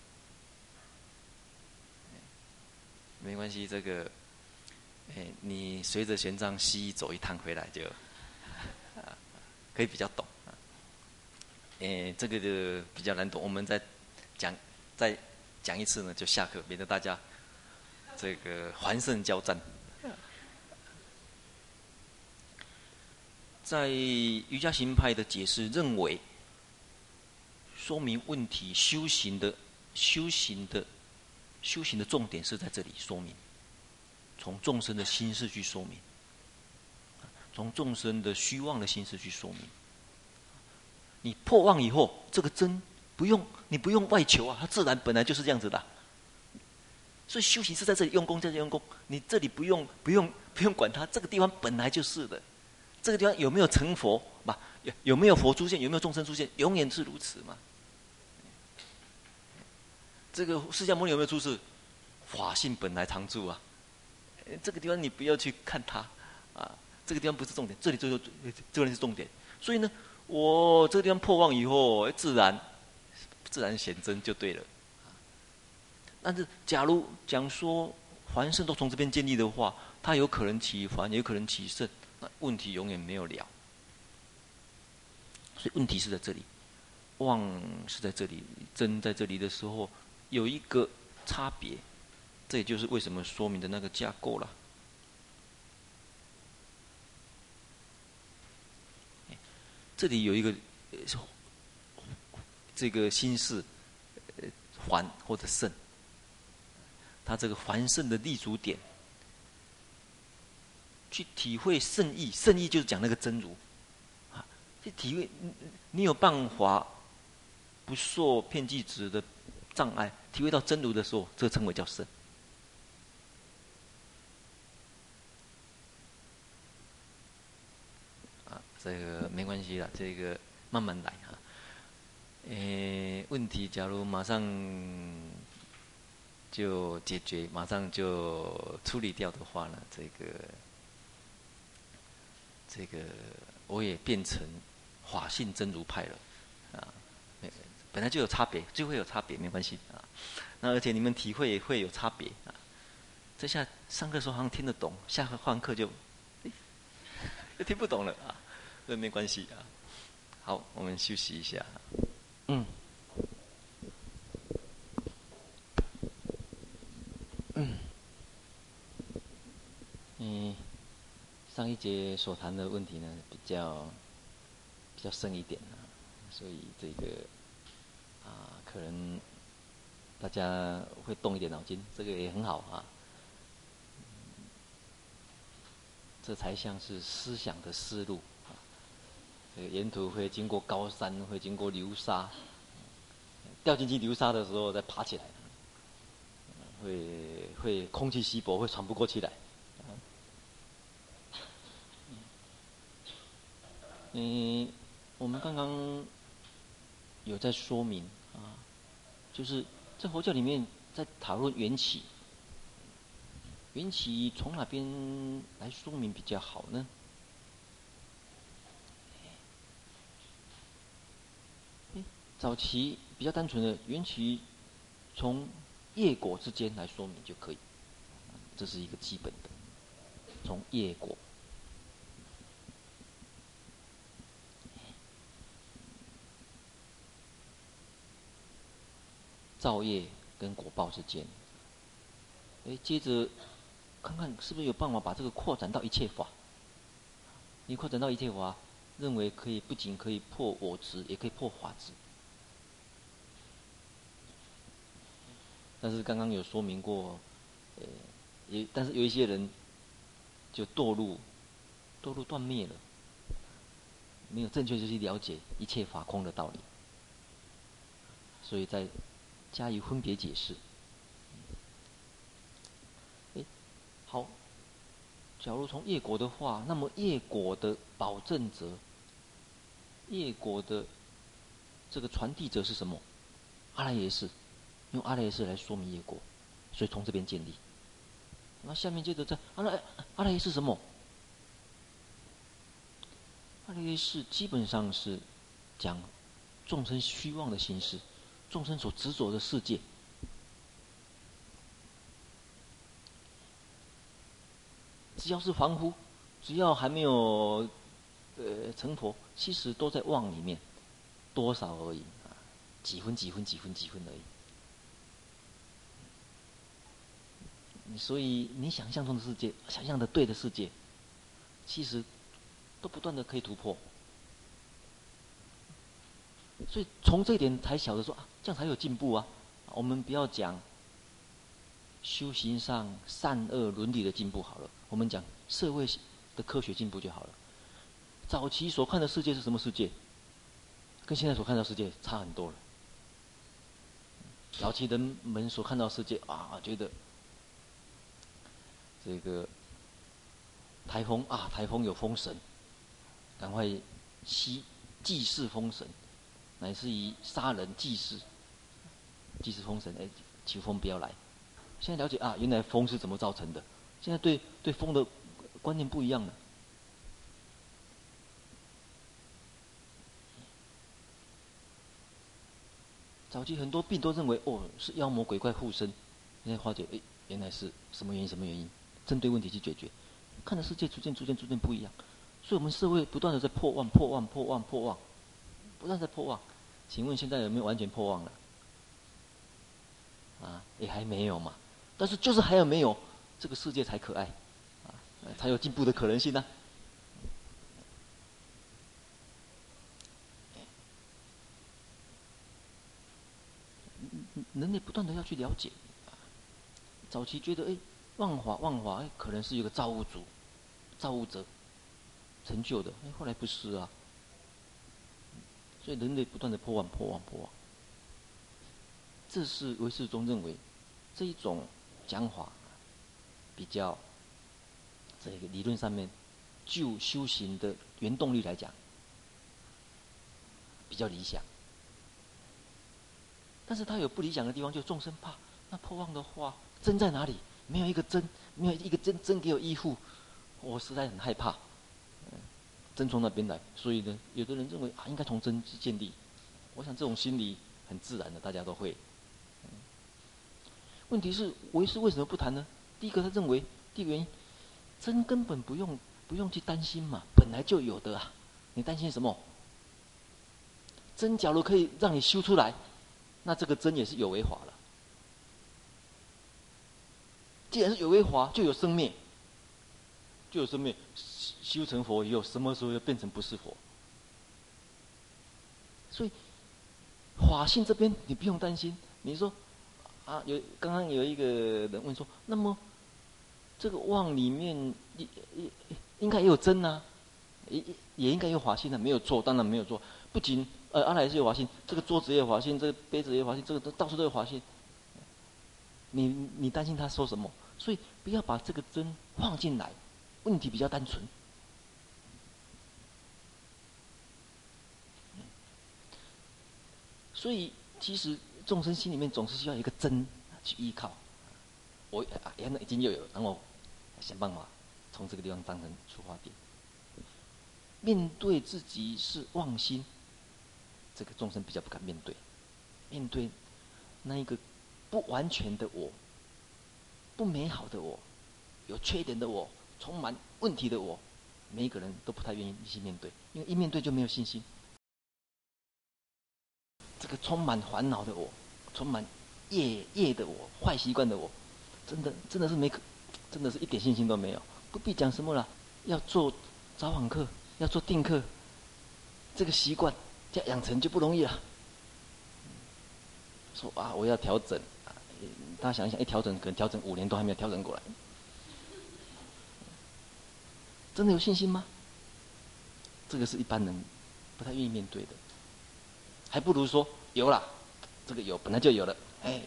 没关系，这个，哎，你随着玄奘西走一趟回来就，可以比较懂。哎，这个就比较难懂，我们再讲再讲一次呢，就下课，免得大家这个环胜交战。在瑜伽行派的解释认为，说明问题修行的修行的修行的重点是在这里说明，从众生的心事去说明，从众生的虚妄的心事去说明。你破妄以后，这个真不用你不用外求啊，它自然本来就是这样子的。所以修行是在这里用功，在这用功，你这里不用不用不用管它，这个地方本来就是的。这个地方有没有成佛？嘛，有有没有佛出现？有没有众生出现？永远是如此嘛。这个释迦牟尼有没有出世？法性本来常住啊。这个地方你不要去看它，啊，这个地方不是重点，这里最后这里是重点。所以呢，我这个地方破妄以后，自然自然显真就对了。但是，假如讲说凡圣都从这边建立的话，它有可能起凡，也有可能起圣。那问题永远没有了，所以问题是在这里，妄是在这里，真在这里的时候有一个差别，这也就是为什么说明的那个架构了。这里有一个这个心事，呃，还或者圣，它这个凡圣的立足点。去体会圣意，圣意就是讲那个真如，啊，去体会，你你有办法不受遍计值的障碍，体会到真如的时候，这称为叫圣。啊，这个没关系了，这个慢慢来哈。诶，问题假如马上就解决，马上就处理掉的话呢，这个。这个我也变成法性真如派了，啊，本来就有差别，就会有差别，没关系啊。那而且你们体会也会有差别啊。这下上课时候好像听得懂，下课换课就，就听不懂了啊。这没关系啊。好，我们休息一下。嗯。嗯。上一节所谈的问题呢，比较比较深一点啊，所以这个啊，可能大家会动一点脑筋，这个也很好啊。这才像是思想的思路啊。这个沿途会经过高山，会经过流沙，掉进去流沙的时候再爬起来，会会空气稀薄，会喘不过气来。嗯，我们刚刚有在说明啊，就是在佛教里面在讨论缘起，缘起从哪边来说明比较好呢？早期比较单纯的缘起，从业果之间来说明就可以，这是一个基本的，从业果。造业跟果报之间，哎，接着看看是不是有办法把这个扩展到一切法。你扩展到一切法，认为可以不仅可以破我执，也可以破法执。但是刚刚有说明过，呃，也但是有一些人就堕入堕入断灭了，没有正确的去了解一切法空的道理，所以在。加以分别解释。哎，好。假如从业果的话，那么业果的保证者、业果的这个传递者是什么？阿赖耶识，用阿赖耶识来说明业果，所以从这边建立。那下面接着在阿赖阿赖耶识什么？阿赖耶识基本上是讲众生虚妄的形式。众生所执着的世界，只要是凡夫，只要还没有呃成佛，其实都在妄里面，多少而已啊，几分几分几分几分而已。所以你想象中的世界，想象的对的世界，其实都不断的可以突破。所以从这一点才晓得说啊，这样才有进步啊。我们不要讲修行上善恶伦理的进步好了，我们讲社会的科学进步就好了。早期所看的世界是什么世界？跟现在所看到世界差很多了。早期人们所看到世界啊，觉得这个台风啊，台风有风神，赶快祭祭祀风神。乃至于杀人祭祀，祭祀风神，哎，求风不要来。现在了解啊，原来风是怎么造成的。现在对对风的观念不一样了。早期很多病都认为哦是妖魔鬼怪附身，现在化解，哎，原来是什么原因？什么原因？针对问题去解决，看的世界逐渐逐渐逐渐不一样。所以我们社会不断的在破万、破万、破万、破万。不断在破妄，请问现在有没有完全破妄了？啊，也还没有嘛。但是就是还有没有，这个世界才可爱，啊，才有进步的可能性呢，人类不断的要去了解，早期觉得哎，万法万法哎，可能是一个造物主、造物者成就的，哎，后来不是啊。所以人类不断的破妄、破妄、破妄，这是唯识宗认为这一种讲法比较这个理论上面就修行的原动力来讲比较理想。但是他有不理想的地方，就众生怕那破妄的话，真在哪里？没有一个真，没有一个真真给我依附，我实在很害怕。真从那边来，所以呢，有的人认为啊，应该从真去建立。我想这种心理很自然的，大家都会。问题是为师为什么不谈呢？第一个，他认为第一个原因，真根本不用不用去担心嘛，本来就有的啊，你担心什么？真假如可以让你修出来，那这个真也是有为法了。既然是有为法，就有生灭，就有生灭。修成佛以后，什么时候又变成不是佛？所以法性这边你不用担心。你说啊，有刚刚有一个人问说，那么这个妄里面也也应该也有真啊，也也应该有法性的，没有错，当然没有错。不仅呃阿赖是有法性，这个桌子也有法性，这个杯子也有法性，这个都到处都有法性。你你担心他说什么？所以不要把这个真放进来，问题比较单纯。所以，其实众生心里面总是需要一个真去依靠。我啊原来已经又有，然后想办法从这个地方当成出发点。面对自己是妄心，这个众生比较不敢面对。面对那一个不完全的我、不美好的我、有缺点的我、充满问题的我，每一个人都不太愿意去面对，因为一面对就没有信心。这个充满烦恼的我，充满业业的我，坏习惯的我，真的真的是没可，真的是一点信心都没有。不必讲什么了，要做早晚课，要做定课，这个习惯要养成就不容易了。说啊，我要调整，大家想一想，一调整可能调整五年都还没有调整过来，真的有信心吗？这个是一般人不太愿意面对的。还不如说有了，这个有本来就有了，哎，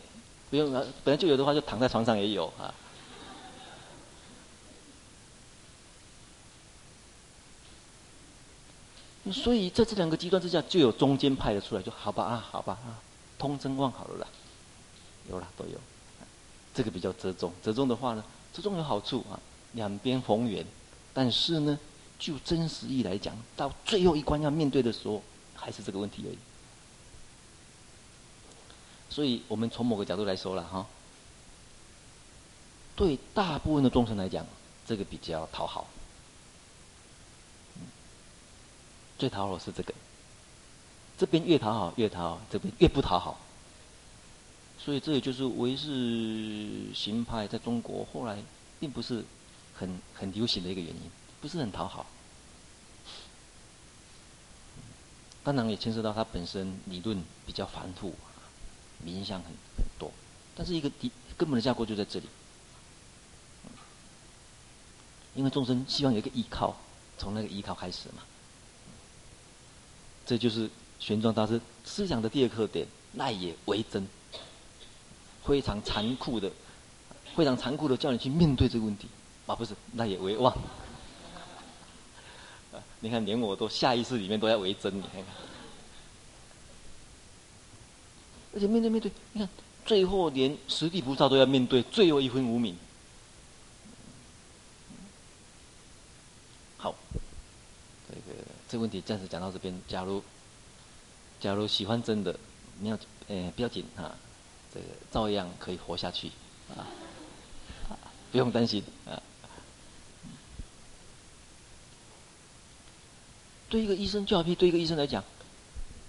不用了，本来就有的话就躺在床上也有啊。所以在这两个极端之下，就有中间派的出来，就好吧啊，好吧啊，通真望好了啦，有了都有，这个比较折中，折中的话呢，折中有好处啊，两边逢源，但是呢，就真实意来讲，到最后一关要面对的时候，还是这个问题而已。所以我们从某个角度来说了哈，对大部分的众生来讲，这个比较讨好。最讨好是这个，这边越讨好越讨好，这边越不讨好。所以这也就是唯识行派在中国后来并不是很很流行的一个原因，不是很讨好。当然也牵涉到它本身理论比较繁复，影响很很多。但是一个底根本的架构就在这里，因为众生希望有一个依靠，从那个依靠开始嘛。这就是玄奘大师思想的第二个特点，赖也为真，非常残酷的，非常残酷的叫你去面对这个问题，啊，不是那也为妄。你看，连我都下意识里面都要为真，你看看。而且面对面对，你看，最后连十地菩萨都要面对最后一分无明。好，这个这个问题暂时讲到这边。假如假如喜欢真的，你要呃不要紧啊，这个照样可以活下去啊，不用担心啊。对一个医生，就好比对一个医生来讲，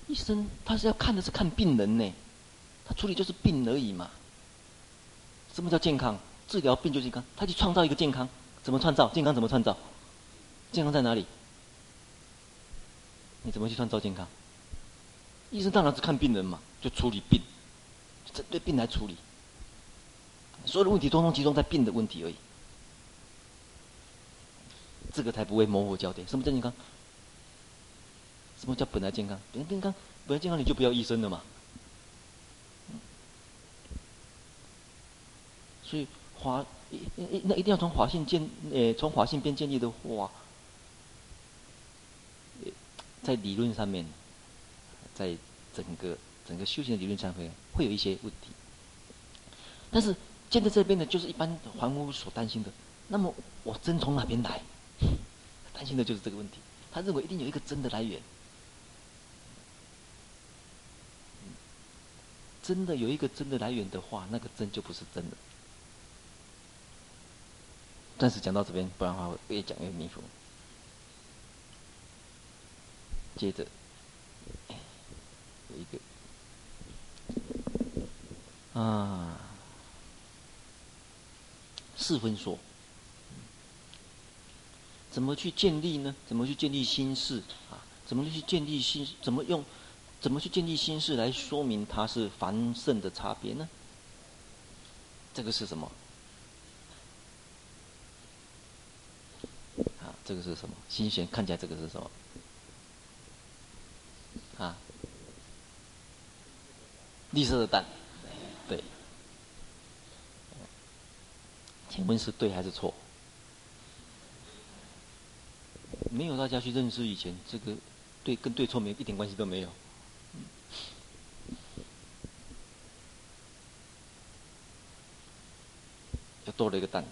医生他是要看的是看病人呢，他处理就是病而已嘛。什么叫健康？治疗病就是健康，他去创造一个健康，怎么创造？健康怎么创造？健康在哪里？你怎么去创造健康？医生当然是看病人嘛，就处理病，针对病来处理，所有的问题通通集中在病的问题而已，这个才不会模糊焦点。什么叫健康？什么叫本来健康？本来健康，本来健康，你就不要医生了嘛。所以华一一那一定要从华信建，呃，从华信边建立的话，在理论上面，在整个整个修行的理论上面会有一些问题。但是建在这边的，就是一般凡夫所担心的。那么我真从哪边来？担心的就是这个问题。他认为一定有一个真的来源。真的有一个真的来源的话，那个真就不是真的。暂时讲到这边，不然的话会越讲越迷糊。接着有一个啊，四分说，怎么去建立呢？怎么去建立心事啊？怎么去建立心？怎么用？怎么去建立心识来说明它是繁盛的差别呢？这个是什么？啊，这个是什么？心弦看起来这个是什么？啊，绿色的蛋，对。请问是对还是错？没有大家去认识以前，这个对跟对错没有一点关系都没有。又多了一个蛋，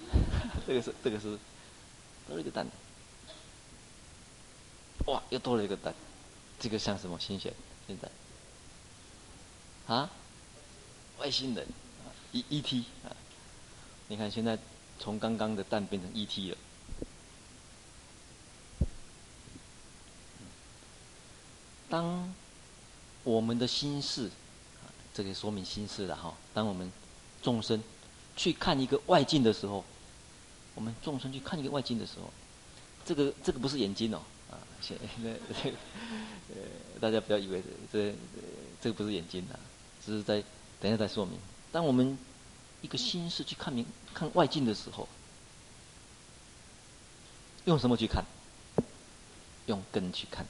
这个是这个是多了一个蛋，哇，又多了一个蛋，这个像什么新鲜？现在啊，外星人，E E T 啊，你看现在从刚刚的蛋变成 E T 了。当我们的心事，这个说明心事了哈。当我们众生去看一个外境的时候，我们众生去看一个外境的时候，这个这个不是眼睛哦，啊，现在这个呃，大家不要以为这这这个不是眼睛啊，只是在等一下再说明。当我们一个心识去看明看外境的时候，用什么去看？用根去看，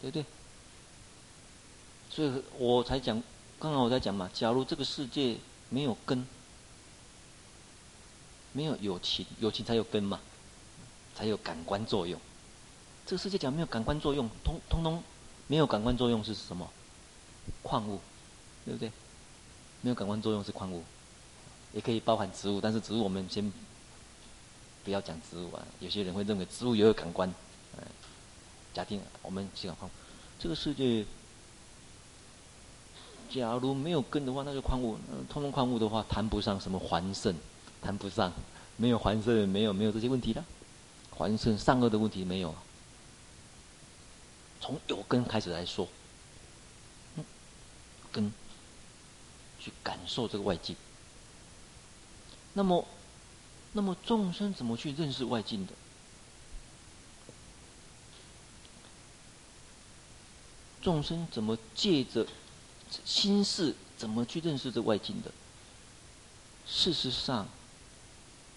对不对？所以我才讲，刚刚我在讲嘛。假如这个世界没有根，没有有情，有情才有根嘛，才有感官作用。这个世界讲没有感官作用，通通通没有感官作用是什么？矿物，对不对？没有感官作用是矿物，也可以包含植物，但是植物我们先不要讲植物啊。有些人会认为植物也有感官，假定我们先讲矿物，这个世界。假如没有根的话，那就矿物，通通矿物的话，谈不上什么还圣，谈不上没有还圣，没有没有这些问题了，还圣善恶的问题没有。从有根开始来说，嗯，根去感受这个外境。那么，那么众生怎么去认识外境的？众生怎么借着心识怎么去认识这外境的？事实上，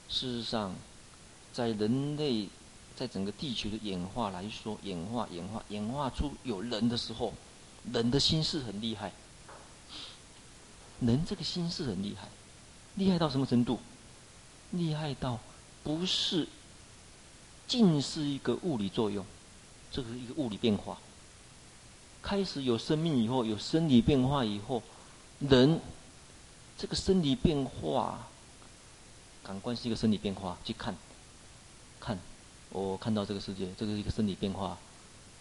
事实上，在人类。在整个地球的演化来说，演化、演化、演化出有人的时候，人的心是很厉害。人这个心是很厉害，厉害到什么程度？厉害到不是，尽是一个物理作用，这是一个物理变化。开始有生命以后，有生理变化以后，人这个生理变化，感官是一个生理变化，去看，看。我看到这个世界，这个是一个生理变化，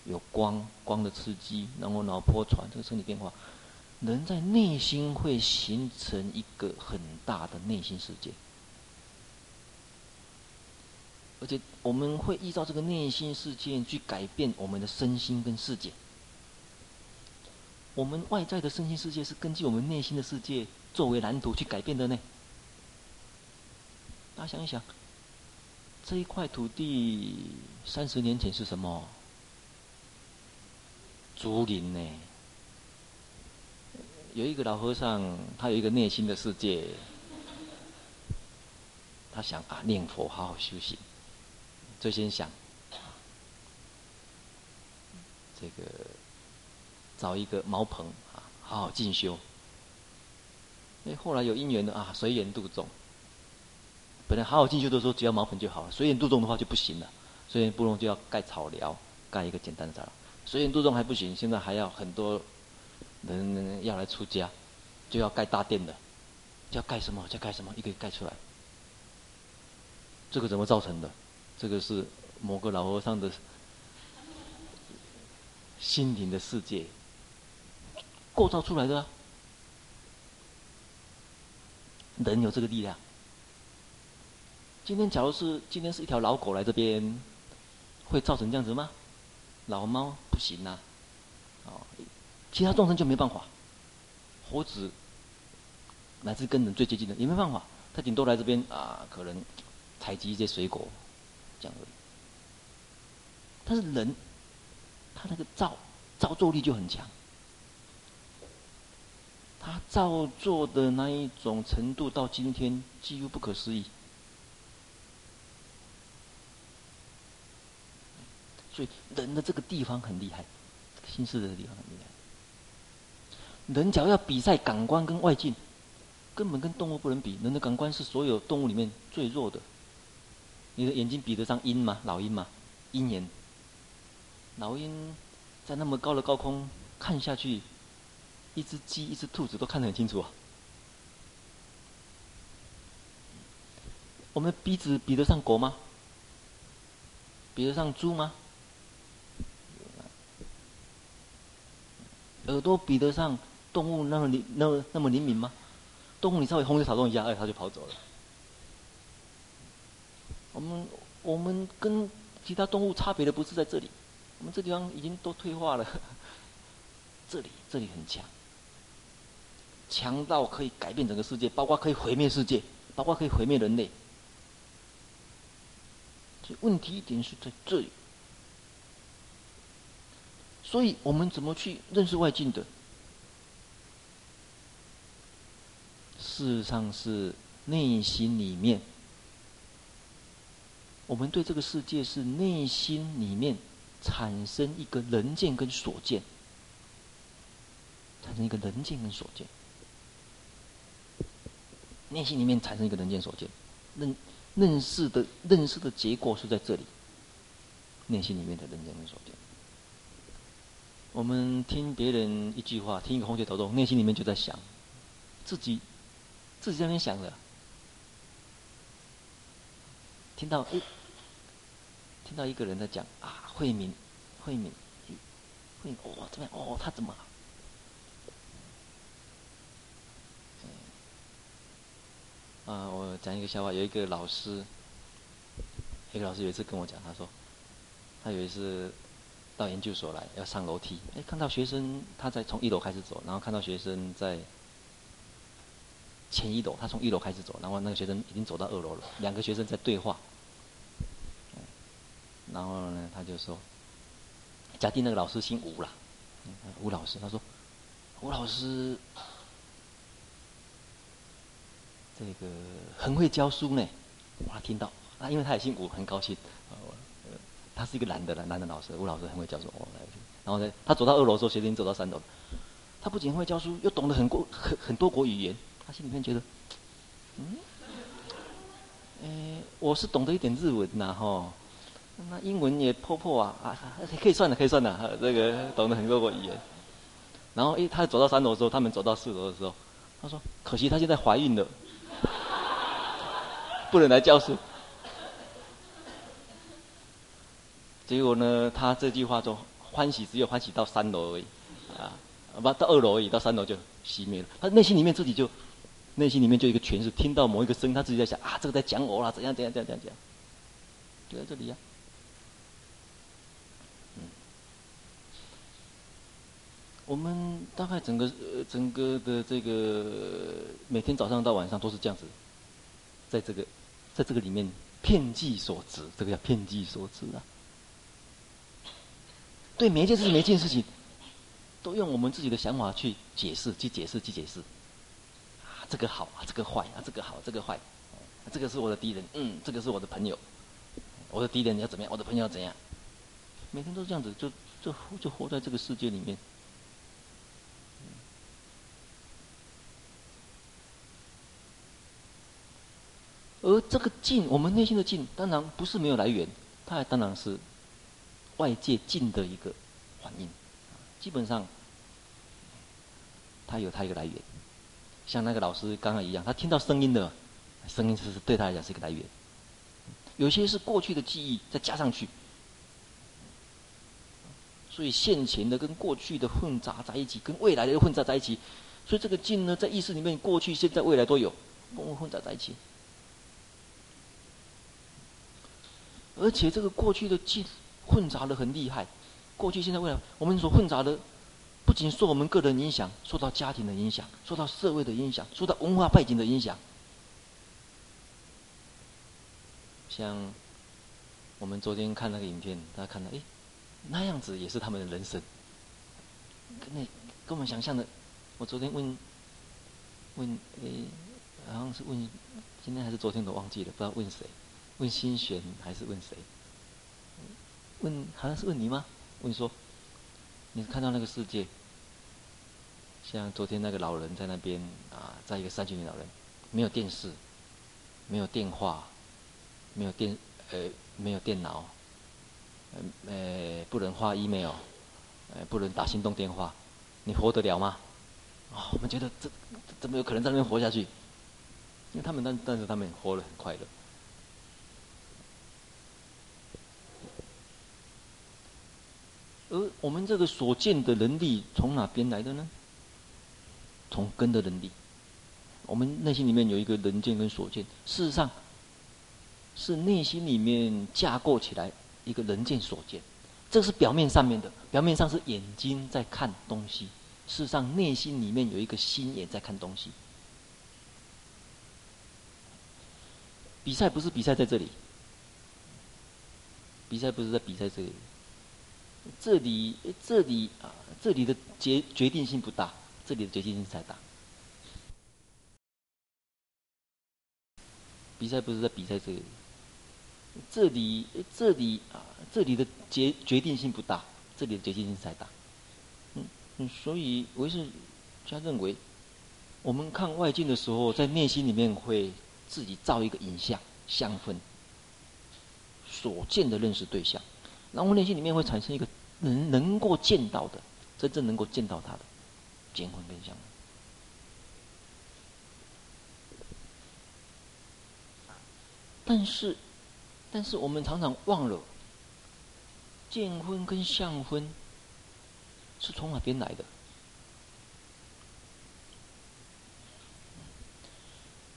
有光，光的刺激，然后脑波传这个生理变化，人在内心会形成一个很大的内心世界，而且我们会依照这个内心世界去改变我们的身心跟世界。我们外在的身心世界是根据我们内心的世界作为蓝图去改变的呢。大家想一想。这一块土地三十年前是什么？竹林呢？有一个老和尚，他有一个内心的世界。他想啊，念佛，好好修行。最先想这个找一个茅棚啊，好好进修。哎，后来有因缘的啊，随缘度众。好好进修的时候，只要茅棚就好了。随缘度众的话就不行了。随缘度众就要盖草寮，盖一个简单的草寮。随缘度众还不行，现在还要很多人要来出家，就要盖大殿的。要盖什么？要盖什么？一个一个盖出来。这个怎么造成的？这个是某个老和尚的心灵的世界构造出来的啊。人有这个力量。今天，假如是今天是一条老狗来这边，会造成这样子吗？老猫不行呐、哦，其他众生就没办法。猴子乃至跟人最接近的也没办法，他顶多来这边啊，可能采集一些水果，这样而已。但是人，他那个造造作力就很强，他造作的那一种程度，到今天几乎不可思议。所以人的这个地方很厉害，心识的地方很厉害。人只要要比赛感官跟外境，根本跟动物不能比。人的感官是所有动物里面最弱的。你的眼睛比得上鹰吗？老鹰吗？鹰眼。老鹰在那么高的高空看下去，一只鸡、一只兔子都看得很清楚啊。我们鼻子比得上狗吗？比得上猪吗？耳朵比得上动物那么灵、那么那么灵敏吗？动物你稍微轰就草动一下，哎，它就跑走了。我们我们跟其他动物差别的不是在这里，我们这地方已经都退化了。这里这里很强，强到可以改变整个世界，包括可以毁灭世界，包括可以毁灭人类。所以问题一点是在这里。所以我们怎么去认识外境的？事实上是内心里面，我们对这个世界是内心里面产生一个人见跟所见，产生一个人见跟所见，内心里面产生一个人见所见，认认识的认识的结果是在这里，内心里面的人见跟所见。我们听别人一句话，听一个红血头痛，内心里面就在想，自己，自己在那边想着。听到，诶，听到一个人在讲啊，慧敏，慧敏，慧敏，哦，这边，哦，他怎么了？啊，我讲一个笑话，有一个老师，一个老师有一次跟我讲，他说，他有一次到研究所来，要上楼梯，哎，看到学生他在从一楼开始走，然后看到学生在前一楼，他从一楼开始走，然后那个学生已经走到二楼了，两个学生在对话，然后呢，他就说，假定那个老师姓吴啦，吴老师，他说，吴老师。这个很会教书呢，哇！听到啊，因为他也姓吴，很高兴。他是一个男的男的老师，吴老师很会教书。哦，然后呢，他走到二楼的时候，学生走到三楼。他不仅会教书，又懂得很多很很多国语言。他心里面觉得，嗯，哎，我是懂得一点日文呐，哈，那英文也破破啊啊，可以算了，可以算了。这个懂得很多国语言。然后，哎，他走到三楼的时候，他们走到四楼的时候，他说：“可惜他现在怀孕了。”不能来教书。结果呢，他这句话中欢喜只有欢喜到三楼而已，啊，不到二楼而已，到三楼就熄灭了。他内心里面自己就，内心里面就一个诠释，听到某一个声音，他自己在想啊，这个在讲我啦，怎样怎样怎样怎样，就在这里呀、啊。我们大概整个呃整个的这个每天早上到晚上都是这样子，在这个。在这个里面，片计所执，这个叫片计所执啊。对每一件事情、每一件事情，都用我们自己的想法去解释、去解释、去解释。啊，这个好啊，这个坏啊，这个好，这个坏。这个是我的敌人，嗯，这个是我的朋友。我的敌人要怎么样？我的朋友要怎样？每天都是这样子，就就就活在这个世界里面。而这个境，我们内心的境，当然不是没有来源，它还当然是外界境的一个反应。基本上，它有它一个来源。像那个老师刚刚一样，他听到声音的声音，其实对他来讲是一个来源。有些是过去的记忆再加上去，所以现前的跟过去的混杂在一起，跟未来的混杂在一起。所以这个境呢，在意识里面，过去、现在、未来都有，混混杂在一起。而且这个过去的境混杂的很厉害，过去、现在、未来，我们所混杂的，不仅受我们个人影响，受到家庭的影响，受到社会的影响，受到文化背景的影响。像我们昨天看那个影片，大家看到，哎，那样子也是他们的人生，跟那跟我们想象的，我昨天问问，哎，好像是问，今天还是昨天都忘记了，不知道问谁。问心玄还是问谁？问好像是问你吗？问你说，你看到那个世界，像昨天那个老人在那边啊，在一个三九年老人，没有电视，没有电话，没有电呃没有电脑，呃不能发 email，呃不能打行动电话，你活得了吗？啊、哦，我们觉得这怎么有可能在那边活下去？因为他们但但是他们活得很快乐。而我们这个所见的能力从哪边来的呢？从根的能力。我们内心里面有一个能见跟所见，事实上是内心里面架构起来一个能见所见。这是表面上面的，表面上是眼睛在看东西，事实上内心里面有一个心眼在看东西。比赛不是比赛在这里，比赛不是在比赛这里。这里，这里啊，这里的决决定性不大，这里的决定性才大。比赛不是在比赛这里，这里，这里啊，这里的决决定性不大，这里的决定性才大。嗯嗯，所以唯识家认为，我们看外境的时候，在内心里面会自己造一个影像、相分，所见的认识对象。然后内心里面会产生一个能能够见到的，真正能够见到他的见婚跟相分。但是，但是我们常常忘了，见婚跟相婚是从哪边来的？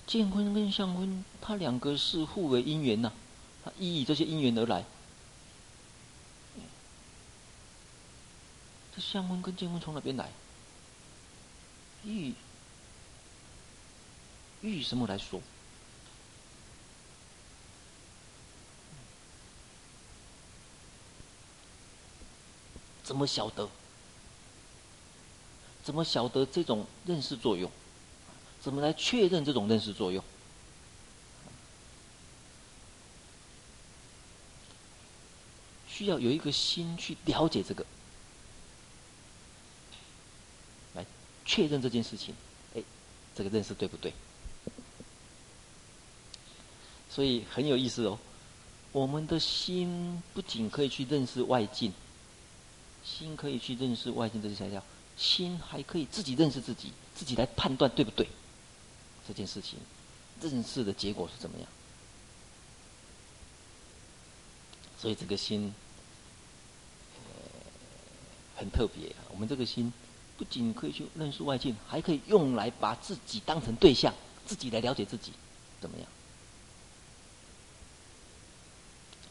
见婚跟相婚，它两个是互为因缘呐、啊，它依以这些因缘而来。这相婚跟见婚从哪边来？依依什么来说？怎么晓得？怎么晓得这种认识作用？怎么来确认这种认识作用？需要有一个心去了解这个，来确认这件事情。哎，这个认识对不对？所以很有意思哦。我们的心不仅可以去认识外境。心可以去认识外境这些材料，心还可以自己认识自己，自己来判断对不对？这件事情，认识的结果是怎么样？所以这个心，很特别。我们这个心不仅可以去认识外境，还可以用来把自己当成对象，自己来了解自己，怎么样？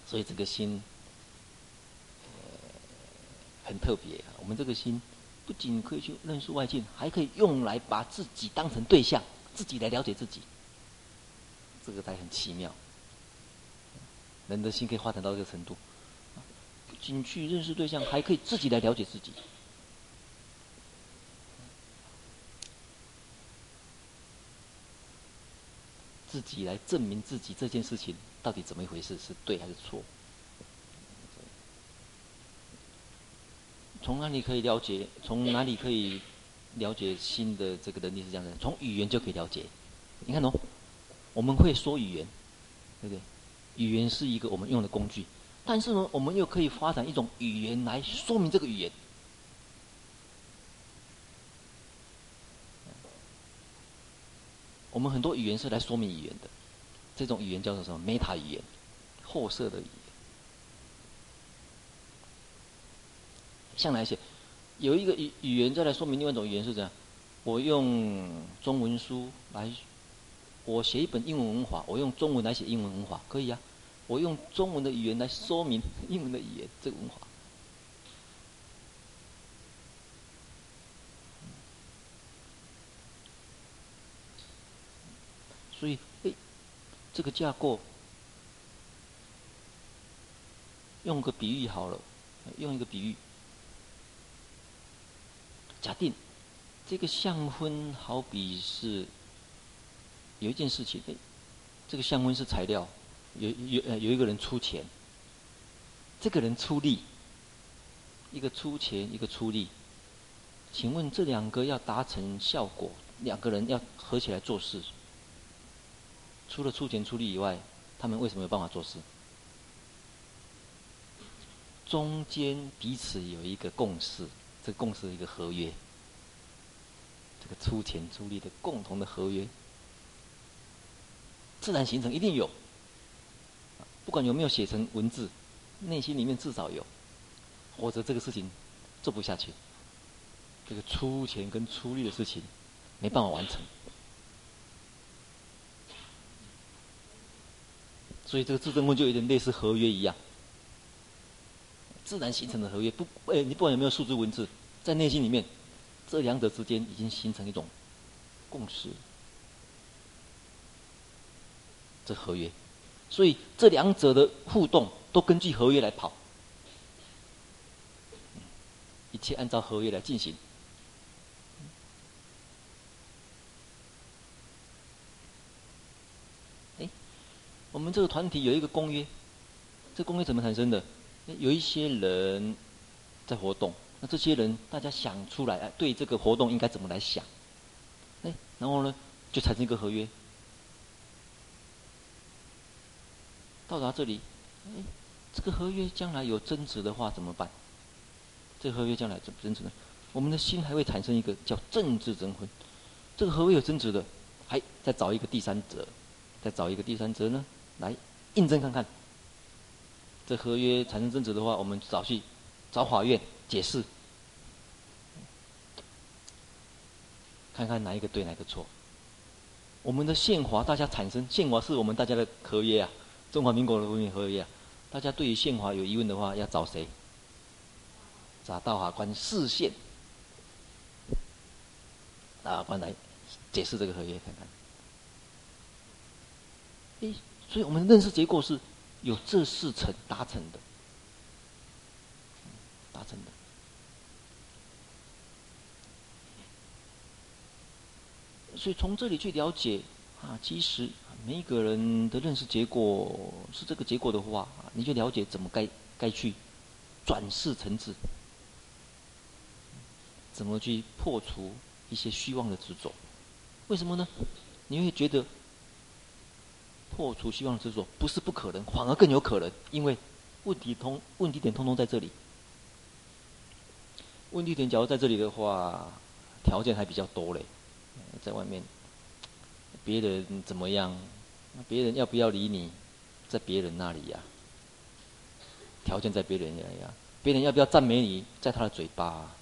所以这个心。很特别啊！我们这个心不仅可以去认识外境，还可以用来把自己当成对象，自己来了解自己。这个才很奇妙。人的心可以发展到这个程度，不仅去认识对象，还可以自己来了解自己，自己来证明自己这件事情到底怎么一回事，是对还是错？从哪里可以了解？从哪里可以了解新的这个能力是这样的？从语言就可以了解。你看喏，我们会说语言，对不对？语言是一个我们用的工具，但是呢，我们又可以发展一种语言来说明这个语言。我们很多语言是来说明语言的，这种语言叫做什么？meta 语言，后设的语言。像来写，有一个语语言再来说明另外一种语言是这样。我用中文书来，我写一本英文文法，我用中文来写英文文法，可以啊。我用中文的语言来说明英文的语言这个文法。所以，哎，这个架构，用个比喻好了，用一个比喻。假定这个相婚好比是有一件事情，哎，这个相婚是材料，有有呃有一个人出钱，这个人出力，一个出钱，一个出力，请问这两个要达成效果，两个人要合起来做事，除了出钱出力以外，他们为什么有办法做事？中间彼此有一个共识。这共识一个合约，这个出钱出力的共同的合约，自然形成一定有，不管有没有写成文字，内心里面至少有，或者这个事情做不下去，这个出钱跟出力的事情没办法完成，所以这个自证婚就有点类似合约一样。自然形成的合约，不，哎，你不管有没有数字文字，在内心里面，这两者之间已经形成一种共识，这合约，所以这两者的互动都根据合约来跑，一切按照合约来进行。哎，我们这个团体有一个公约，这公约怎么产生的？有一些人在活动，那这些人大家想出来，对这个活动应该怎么来想？哎，然后呢，就产生一个合约。到达这里，哎，这个合约将来有争执的话怎么办？这个合约将来怎么争执呢？我们的心还会产生一个叫政治争婚。这个合约有争执的，还再找一个第三者，再找一个第三者呢，来印证看看。这合约产生争执的话，我们找去找法院解释，看看哪一个对，哪个错。我们的宪法大家产生，宪法是我们大家的合约啊，中华民国的文明合约啊。大家对于宪法有疑问的话，要找谁？找大法官释宪，大法官来解释这个合约看看。诶，所以我们的认识结构是有这四层达成的，达成的。所以从这里去了解啊，其实每一个人的认识结果是这个结果的话，你就了解怎么该该去转世成智，怎么去破除一些虚妄的执着？为什么呢？你会觉得破除虚妄的执着不是不可能，反而更有可能，因为问题通问题点通通在这里。问题点假如在这里的话，条件还比较多嘞。在外面，别人怎么样？别人要不要理你，在别人那里呀、条件在别人那里呀。别人要不要赞美你，在他的嘴巴、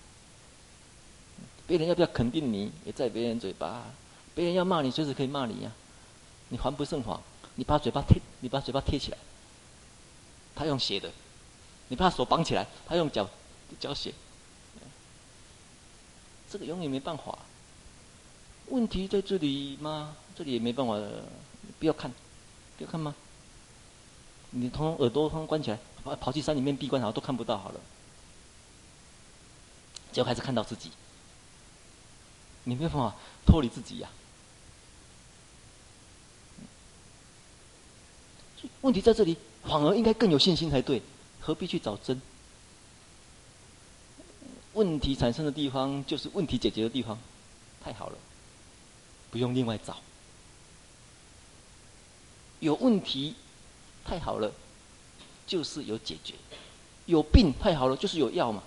别人要不要肯定你，也在别人嘴巴、别人要骂你，随时可以骂你呀、你还不胜谎，你把嘴巴贴，你把嘴巴贴起来。他用写的，你把手绑起来，他用脚脚写。这个永远没办法。问题在这里吗？这里也没办法，不要看，不要看吗？你通耳朵通关起来，跑跑去山里面闭关好像，都看不到好了。就开始看到自己，你没办法脱离自己呀、问题在这里，反而应该更有信心才对，何必去找真？问题产生的地方就是问题解决的地方，太好了。不用另外找，有问题，太好了，就是有解决；有病，太好了，就是有药嘛。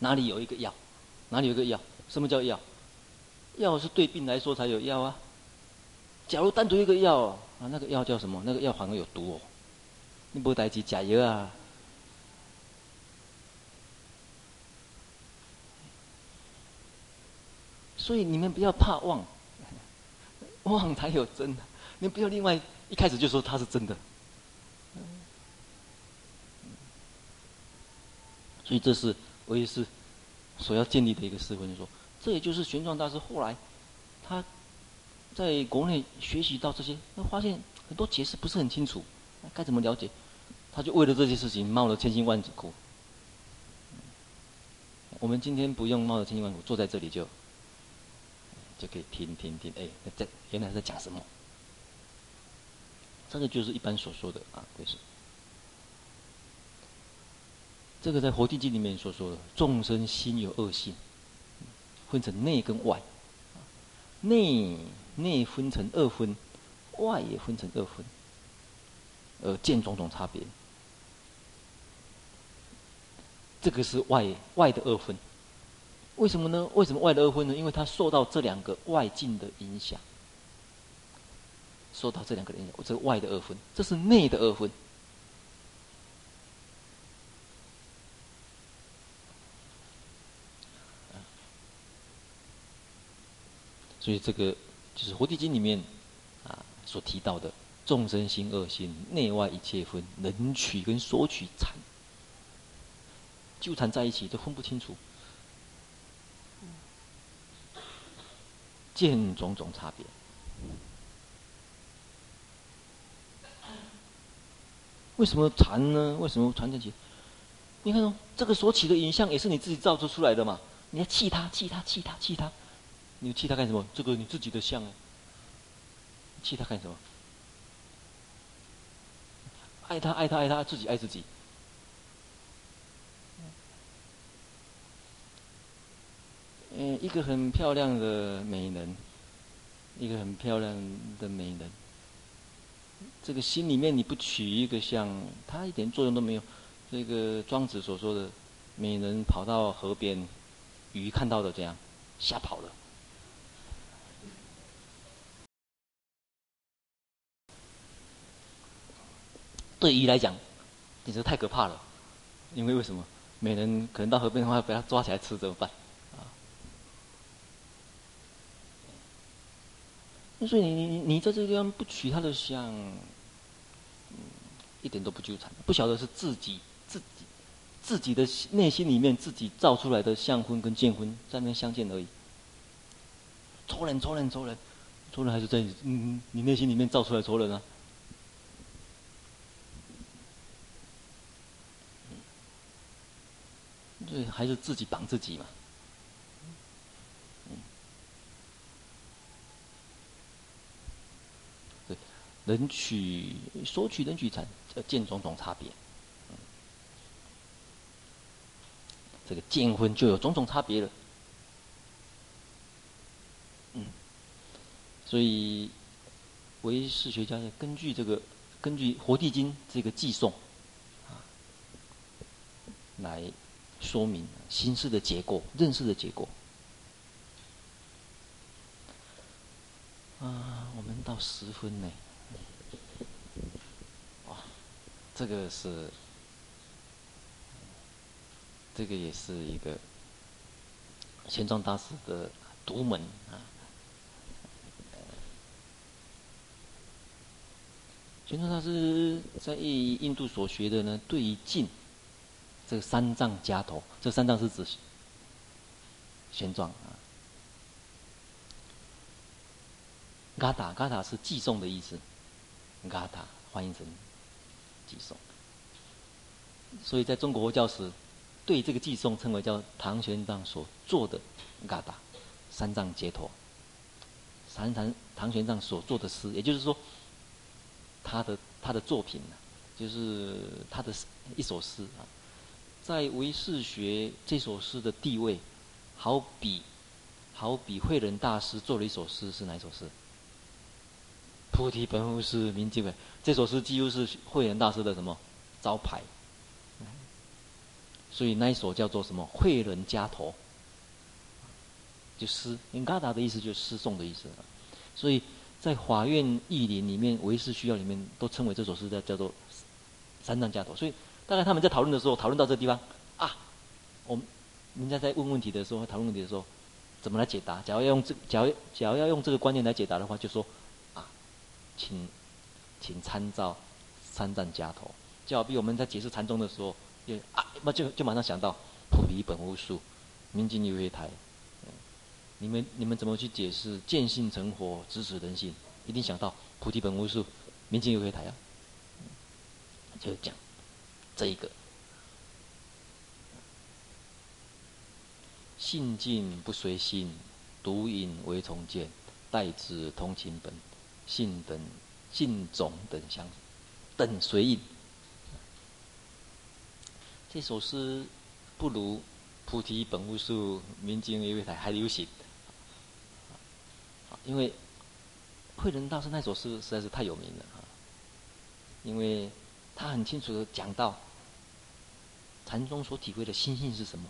哪里有一个药？哪里有个药？什么叫药？药是对病来说才有药啊。假如单独一个药啊，那个药叫什么？那个药反而有毒哦。你不会带去假药啊？所以你们不要怕妄，妄才有真的。你不要另外一开始就说它是真的。所以这是我也是所要建立的一个思维，就是说，这也就是玄奘大师后来他在国内学习到这些，他发现很多解释不是很清楚，该怎么了解？他就为了这些事情冒了千辛万苦。我们今天不用冒着千辛万苦，坐在这里就。就可以听听听，哎，在原来在讲什么？这个就是一般所说的啊，就是这个在《佛地经》里面所说的，众生心有恶性，分成内跟外，内内分成二分，外也分成二分，呃，见种种差别。这个是外外的二分。为什么呢？为什么外的二分呢？因为它受到这两个外境的影响，受到这两个影响，这个外的二分，这是内的二分。所以这个就是《活地经》里面啊所提到的众生心恶心，内外一切分，能取跟索取缠，纠缠在一起都分不清楚。见种种差别，为什么缠呢？为什么缠在一起？你看哦，这个所起的影像也是你自己造作出来的嘛？你要气他，气他，气他，气他，你气他干什么？这个你自己的相啊，气他干什么？爱他，爱他，爱他，自己爱自己。嗯，一个很漂亮的美人，一个很漂亮的美人。这个心里面你不取一个相，它一点作用都没有。这个庄子所说的，美人跑到河边，鱼看到的这样，吓跑了。对鱼来讲，简直太可怕了。因为为什么？美人可能到河边的话，被他抓起来吃怎么办？啊所以你你你在这个地方不取他的相，一点都不纠缠，不晓得是自己自己自己的内心里面自己造出来的相婚跟见婚在那相见而已。仇人仇人仇人，仇人还是在你嗯你内心里面造出来仇人啊。对，还是自己绑自己嘛。对，人取所取人取禅，呃，见种种差别。这个见婚就有种种差别了。嗯，所以唯识学家根据这个，根据《佛地经》这个寄送，啊，来。说明心识的结果，认识的结果。啊，我们到十分呢。哇，这个是，这个也是一个玄奘大师的独门啊。玄奘大师在印度所学的呢，对于静。这个三藏家头，这三藏是指玄奘啊。嘎达嘎达是寄送的意思，嘎达翻译成寄送。所以在中国佛教史，对这个寄送称为叫唐玄奘所做的嘎达三藏解脱。三唐唐玄奘所做的诗，也就是说，他的他的作品呢，就是他的一首诗啊。在唯识学这首诗的地位，好比，好比慧仁大师做了一首诗，是哪一首诗？菩提本无树，明镜本。这首诗几乎是慧仁大师的什么招牌？所以那一首叫做什么？慧仁家头，就诗。因嘎达的意思就是诗颂的意思。所以在法院义林里面，唯识需要里面都称为这首诗叫叫做三藏家头。所以。大概他们在讨论的时候，讨论到这个地方啊，我们人家在问问题的时候，讨论问题的时候，怎么来解答？假如要用这，假如假如要用这个观念来解答的话，就说啊，请请参照三藏家头。就好比我们在解释禅宗的时候，也啊，那就就马上想到菩提本无树，明镜亦非台。你们你们怎么去解释见性成佛，直指人性？一定想到菩提本无树，明镜亦非台啊。就讲。这一个，性境不随心，独隐唯从见，代之通情本，性等性种等相等随意。这首诗不如菩提本无树，明镜亦非台还流行。因为慧能大师那首诗实在是太有名了啊，因为。他很清楚的讲到，禅宗所体会的心性是什么。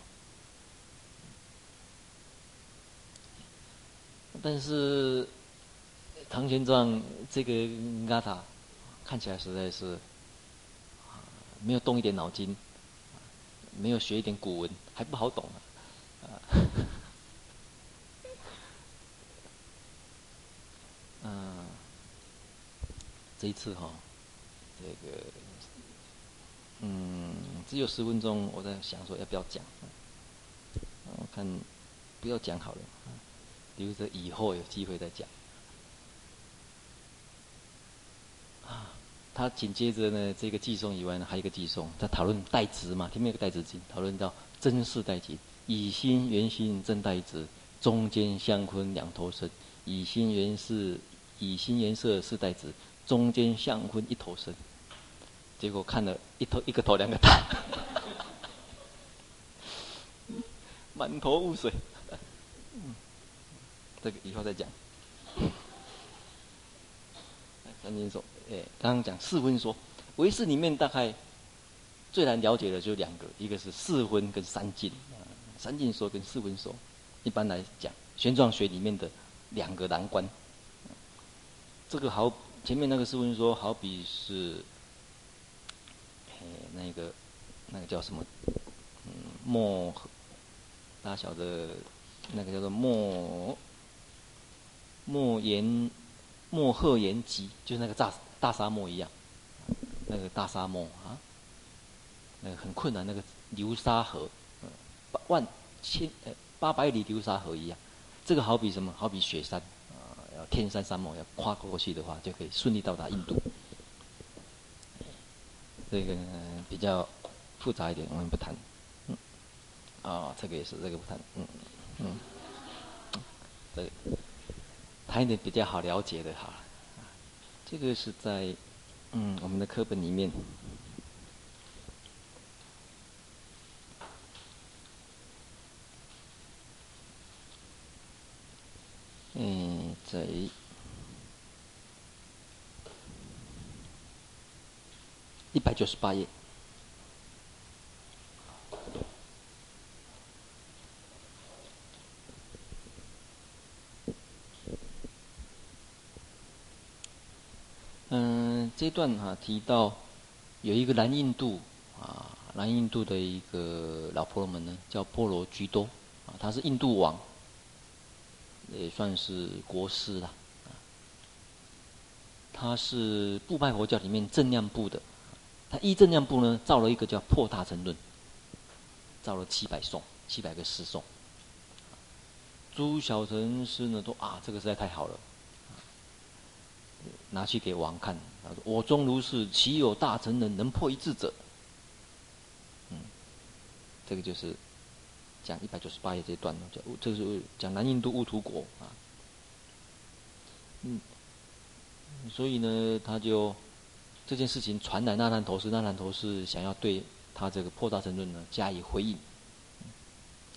但是唐玄奘这个阿塔看起来实在是没有动一点脑筋，没有学一点古文，还不好懂啊。嗯，这一次哈，这个。嗯，只有十分钟，我在想说要不要讲，我看不要讲好了，留着以后有机会再讲。啊，他紧接着呢，这个寄送以外呢，还有一个寄送，在讨论代执嘛，前面有个代执经，讨论到真是代执，以心圆心真代执，中间相坤两头生，以心圆事，以心圆色是代执，中间相坤一头生。结果看了一头一个头两个大，满头雾水。这个以后再讲。三经说，哎，刚刚讲四分说，唯识里面大概最难了解的就两个，一个是四分跟三境。三境说跟四分说，一般来讲，玄奘学里面的两个难关。这个好，前面那个四分说好比是。那个，那个叫什么？嗯，莫，大家晓得，那个叫做莫，莫言莫赫延吉，就是那个大大沙漠一样，那个大沙漠啊，那个很困难，那个流沙河，八万千呃八百里流沙河一样，这个好比什么？好比雪山啊，要天山沙漠要跨过去的话，就可以顺利到达印度。这个比较复杂一点，我们不谈。嗯，啊，这个也是，这个不谈。嗯嗯，这个谈一点比较好了解的哈。这个是在嗯我们的课本里面。嗯，在。一百九十八页。嗯，这段哈、提到有一个南印度啊，南印度的一个老婆罗门呢，叫波罗居多啊，他是印度王，也算是国师了。他是部派佛教里面正量部的。他依正量部呢，造了一个叫《破大乘论》，造了七百颂，七百个诗颂。诸小乘师呢，都啊，这个实在太好了，拿去给王看。他说：“我终如是，岂有大乘人能破一字者？”嗯，这个就是讲一百九十八页这一段，讲这是讲南印度乌图国啊。嗯，所以呢，他就。这件事情传来那烂陀寺，那烂陀寺想要对他这个破大乘论呢加以回应。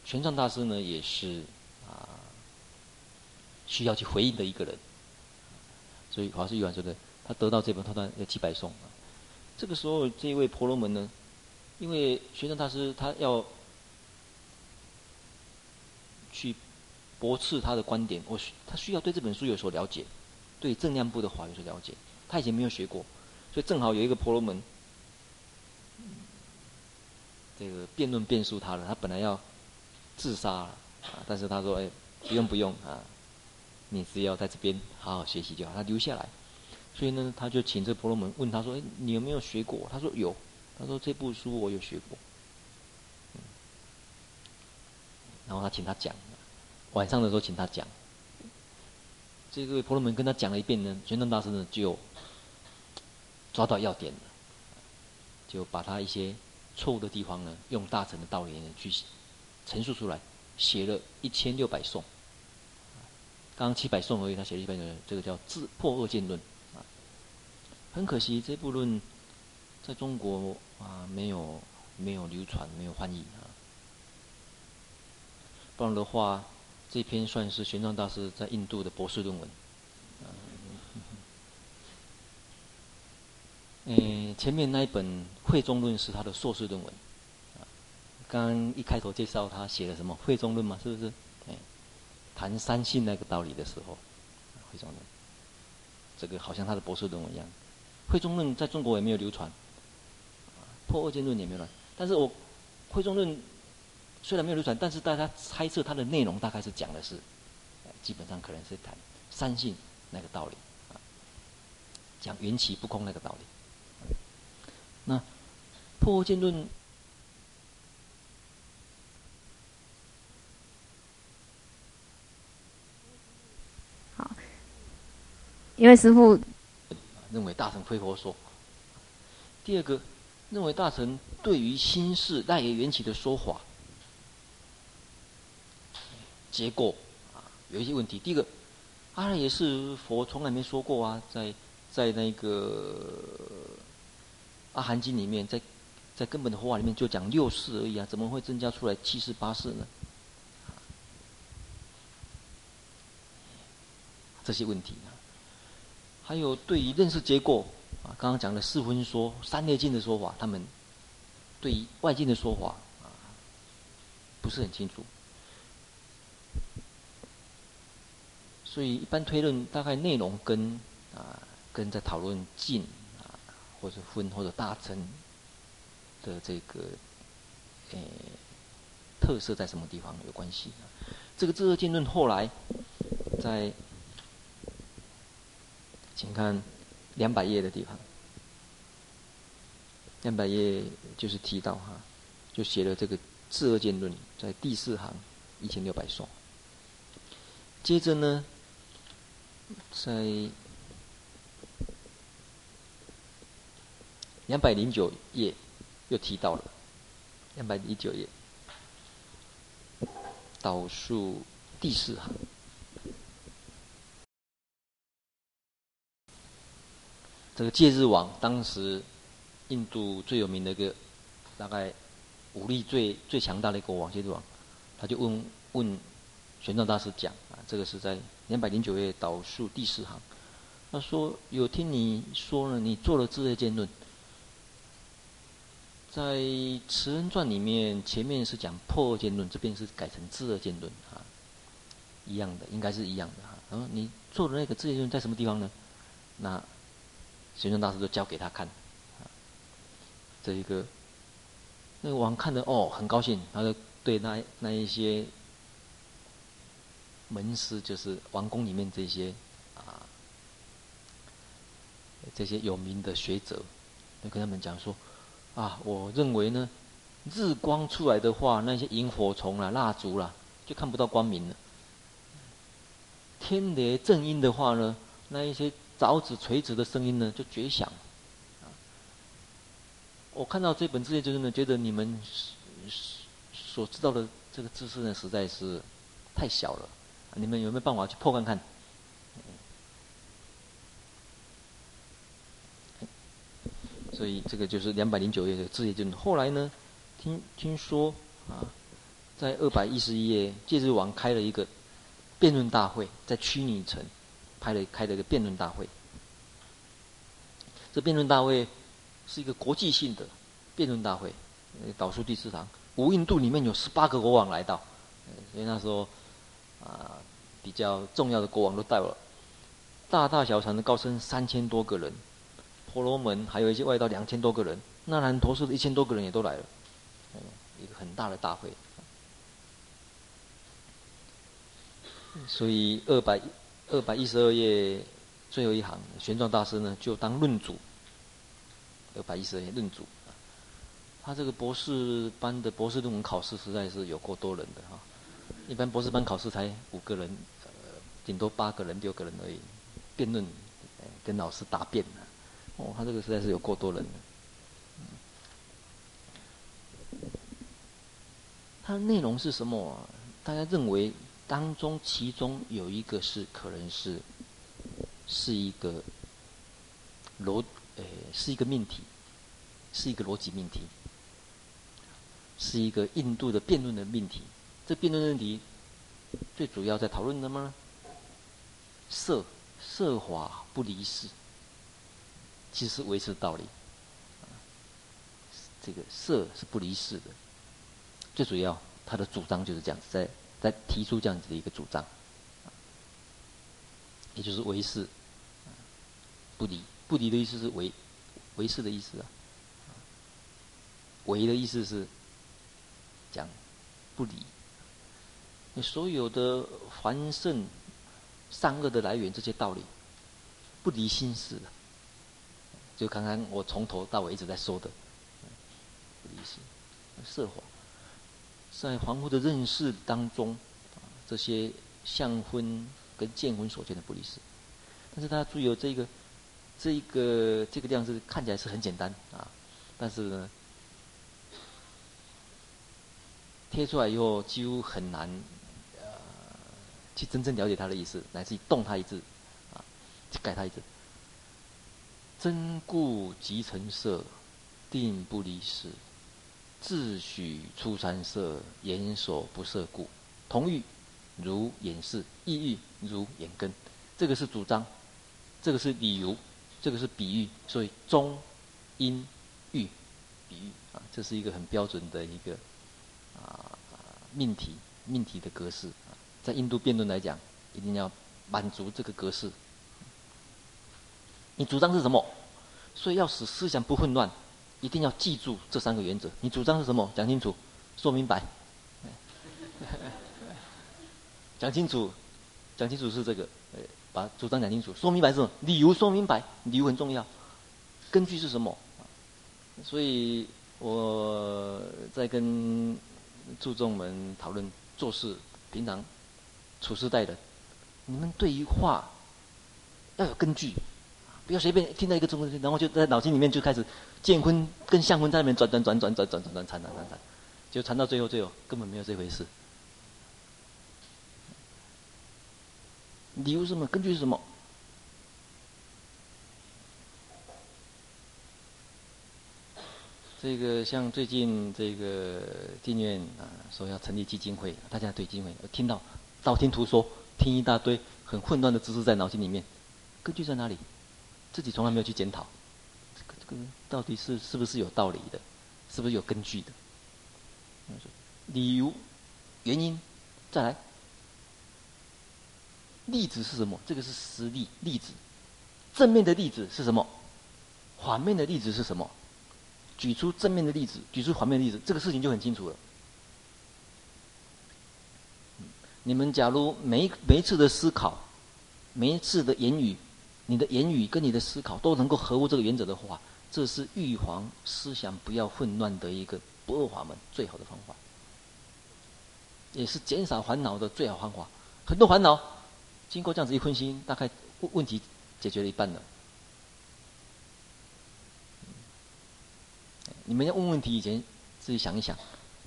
玄奘大师呢也是啊，需要去回应的一个人。所以华师玉婉说的，他得到这本《破大有七百颂》。这个时候，这一位婆罗门呢，因为玄奘大师他要去驳斥他的观点，我需他需要对这本书有所了解，对正量部的话有所了解，他以前没有学过。所以正好有一个婆罗门，这个辩论辩输他了。他本来要自杀了，啊，但是他说：“哎，不用不用啊，你只要在这边好好学习就好。”他留下来。所以呢，他就请这婆罗门问他说：“哎，你有没有学过？”他说：“有。”他说：“这部书我有学过。”然后他请他讲，晚上的时候请他讲。这个婆罗门跟他讲了一遍呢，玄奘大师呢就。抓到要点了，就把他一些错误的地方呢，用大乘的道理呢去陈述出来，写了一千六百颂。刚刚七百颂而已，他写了一百颂，这个叫自破恶见论。很可惜，这部论在中国啊没有没有流传，没有翻译啊。不然的话，这篇算是玄奘大师在印度的博士论文。嗯，前面那一本《慧中论》是他的硕士论文，刚刚一开头介绍他写的什么《慧中论》嘛，是不是？哎，谈三性那个道理的时候，《慧中论》，这个好像他的博士论文一样，《慧中论》在中国也没有流传，《破恶见论》也没有传，但是我《慧中论》虽然没有流传，但是大家猜测它的内容大概是讲的是，基本上可能是谈三性那个道理，讲缘起不空那个道理。那破恶见论，好，因为师父认为大乘非佛说。第二个，认为大乘对于心事赖以缘起的说法，结构啊有一些问题。第一个，阿赖耶识佛从来没说过啊，在在那个。阿含经里面，在在根本的佛法里面就讲六世而已啊，怎么会增加出来七世八世呢？这些问题，还有对于认识结构啊，刚刚讲的四分说、三列经的说法，他们对于外境的说法啊，不是很清楚，所以一般推论大概内容跟啊跟在讨论境。或者分或者大乘的这个诶特色在什么地方有关系？这个《自热见论》后来在请看两百页的地方，两百页就是提到哈，就写了这个智二见论，在第四行一千六百双。接着呢，在两百零九页又提到了，两百零九页倒数第四行。这个戒日王，当时印度最有名的一个，大概武力最最强大的一个国王戒日王，他就问问玄奘大师讲啊，这个是在两百零九页倒数第四行，他说有听你说了，你做了智二见论，在《慈恩传》里面前面是讲破见论，这边是改成智二见论啊，一样的，应该是一样的哈。然后你做的那个智二见论在什么地方呢？那玄奘大师就教给他看，这一个，那个王看的哦很高兴，他就对那那一些门师，就是王宫里面这些啊这些有名的学者，就跟他们讲说，啊，我认为呢，日光出来的话，那些萤火虫啦、蜡烛啦，就看不到光明了；天雷震阴的话呢，那一些。凿子锤子的声音呢，就绝响。我看到这本智二见论呢，觉得你们所知道的这个知识呢，实在是太小了。你们有没有办法去破看看？所以这个就是两百零九页的智二见论。后来呢，听听说啊，在二百一十一页，戒日王开了一个辩论大会，在虚拟城。开了开了一个辩论大会，这辩论大会是一个国际性的辩论大会。倒数第四堂，五印度里面有十八个国王来到，所以那时候啊比较重要的国王都到了，大大小小的高僧三千多个人，婆罗门还有一些外道两千多个人，那兰陀寺的一千多个人也都来了，一个很大的大会。所以二百。二百一十二页最后一行，玄奘大师呢就当论主。二百一十二页论主，他这个博士班的博士论文考试实在是有够多人的哈。一般博士班考试才五个人，呃，顶多八个人、六个人而已。辩论，跟老师答辩哦，他这个实在是有够多人的。它的内容是什么？大家认为？当中，其中有一个是可能是，是一个逻，呃，是一个命题，是一个逻辑命题，是一个印度的辩论的命题。这辩论问题最主要在讨论什么呢？色色法不离世，其实是唯识道理。这个色是不离世的，最主要他的主张就是这样子在。在提出这样子的一个主张，也就是为是。不离，不离的意思是为为是的意思啊。为的意思是讲不离，你所有的凡圣善恶的来源这些道理不离心识的，就刚刚我从头到尾一直在说的，不离心，色法。在凡夫的认识当中，啊这些相分跟见分所见的不离世，但是大家注意哦这个，这一个这个量子看起来是很简单啊，但是呢，贴出来以后几乎很难，呃，去真正了解它的意思，乃至于动它一字，啊，去改它一字。真故即成色，定不离世。自许出三色，眼所不涉故，同欲如眼识，异欲如眼根。这个是主张，这个是理由，这个是比喻。所以中、因、喻、比喻啊，这是一个很标准的一个啊命题命题的格式。在印度辩论来讲，一定要满足这个格式。你主张是什么？所以要使思想不混乱。一定要记住这三个原则。你主张是什么？讲清楚，说明白。讲清楚，讲清楚是这个。把主张讲清楚，说明白是什么？理由说明白，理由很重要，根据是什么？所以我在跟注重们讨论做事，平常处事待人，你们对于话要有根据，不要随便听到一个中文，然后就在脑筋里面就开始建坤跟相坤在那边转转转转转转转转缠缠缠缠，就缠到最后最后根本没有这回事。理由是什么？根据是什么？这个像最近这个电院啊，说要成立基金会，大家对基金会听到道听途说，听一大堆很混乱的知识在脑筋里面，根据在哪里？自己从来没有去检讨，到底是是不是有道理的？是不是有根据的？理由、原因，再来。例子是什么？这个是实例例子，正面的例子是什么？反面的例子是什么？举出正面的例子，举出反面例子，这个事情就很清楚了。你们假如每每一次的思考，每一次的言语，你的言语跟你的思考都能够合乎这个原则的话，这是预防思想不要混乱的一个不二法门，最好的方法，也是减少烦恼的最好方法。很多烦恼。经过这样子一分析，大概问问题解决了一半了。你们要问问题以前，自己想一想，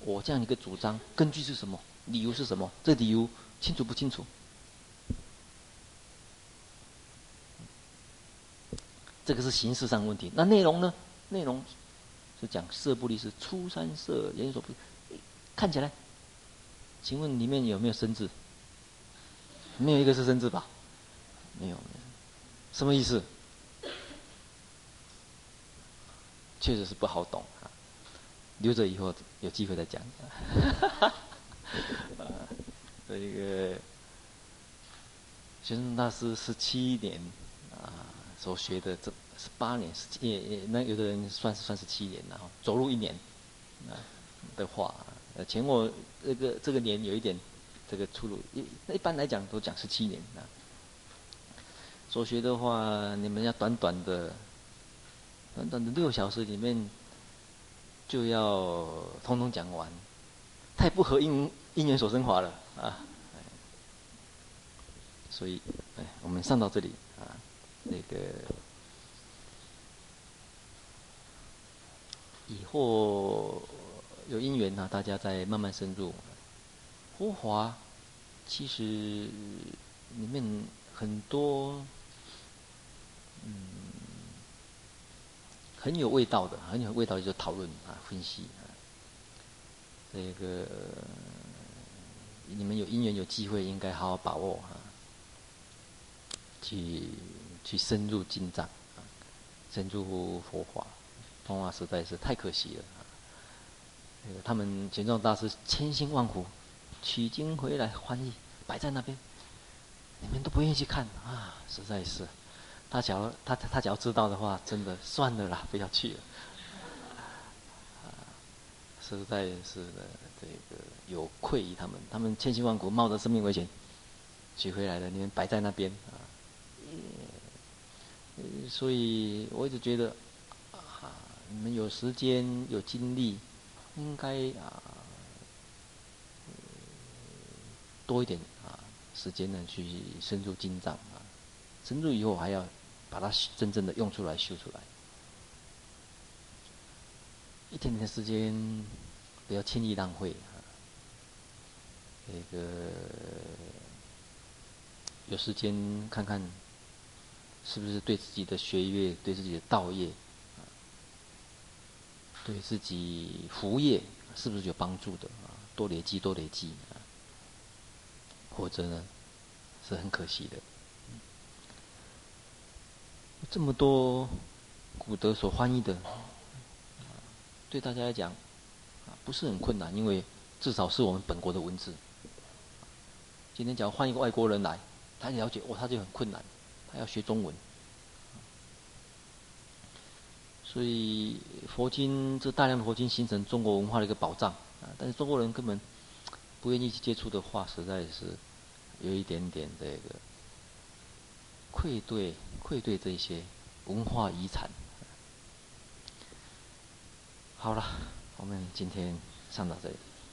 我这样一个主张根据是什么？理由是什么？这理由清楚不清楚？这个是形式上的问题。那内容呢？内容是讲色不离识，出三色，研究所不，看起来，请问里面有没有生字？没有一个是生字吧？没有，没有，什么意思？确实是不好懂啊，留着以后有机会再讲。啊，这个玄奘大师十七年所学的这十八年十七，也也那有的人算是算是七年，然后走路一年啊的话，呃，前后这个这个年有一点。这个出路一那一般来讲都讲十七年啊。所学的话，你们要短短的、短短的六小时里面就要通通讲完，太不合因因缘所生法了啊！所以，哎，我们上到这里，那个以后有因缘呢，大家再慢慢深入。佛华其实里面很多，嗯，很有味道的，很有味道就讨论啊、分析啊。这个你们有因缘、有机会，应该好好把握啊，去去深入经藏啊，深入佛法。通话实在是太可惜了啊！那个他们玄奘大师千辛万苦。取经回来翻译，摆在那边，你们都不愿意去看啊！实在是，他想要他他假如知道的话，真的算了啦，不要去了。实在是的，这个有愧于他们，他们千辛万苦冒着生命危险取回来的，你们摆在那边啊。所以我一直觉得，啊，你们有时间有精力，应该啊。多一点啊，时间呢去深入经藏啊，深入以后还要把它真正的用出来修出来。一天天的时间不要轻易浪费啊。这个有时间看看，是不是对自己的学业、对自己的道业啊，对自己福业是不是有帮助的啊？多累积，多累积啊。或者呢，是很可惜的。这么多古德所翻译的，对大家来讲，不是很困难，因为至少是我们本国的文字。今天假如换一个外国人来，他了解，哦，他就很困难，他要学中文。所以佛经这大量的佛经形成中国文化的一个宝藏啊，但是中国人根本。不愿意去接触的话，实在是有一点点这个愧对愧对这些文化遗产。好了，我们今天上到这里。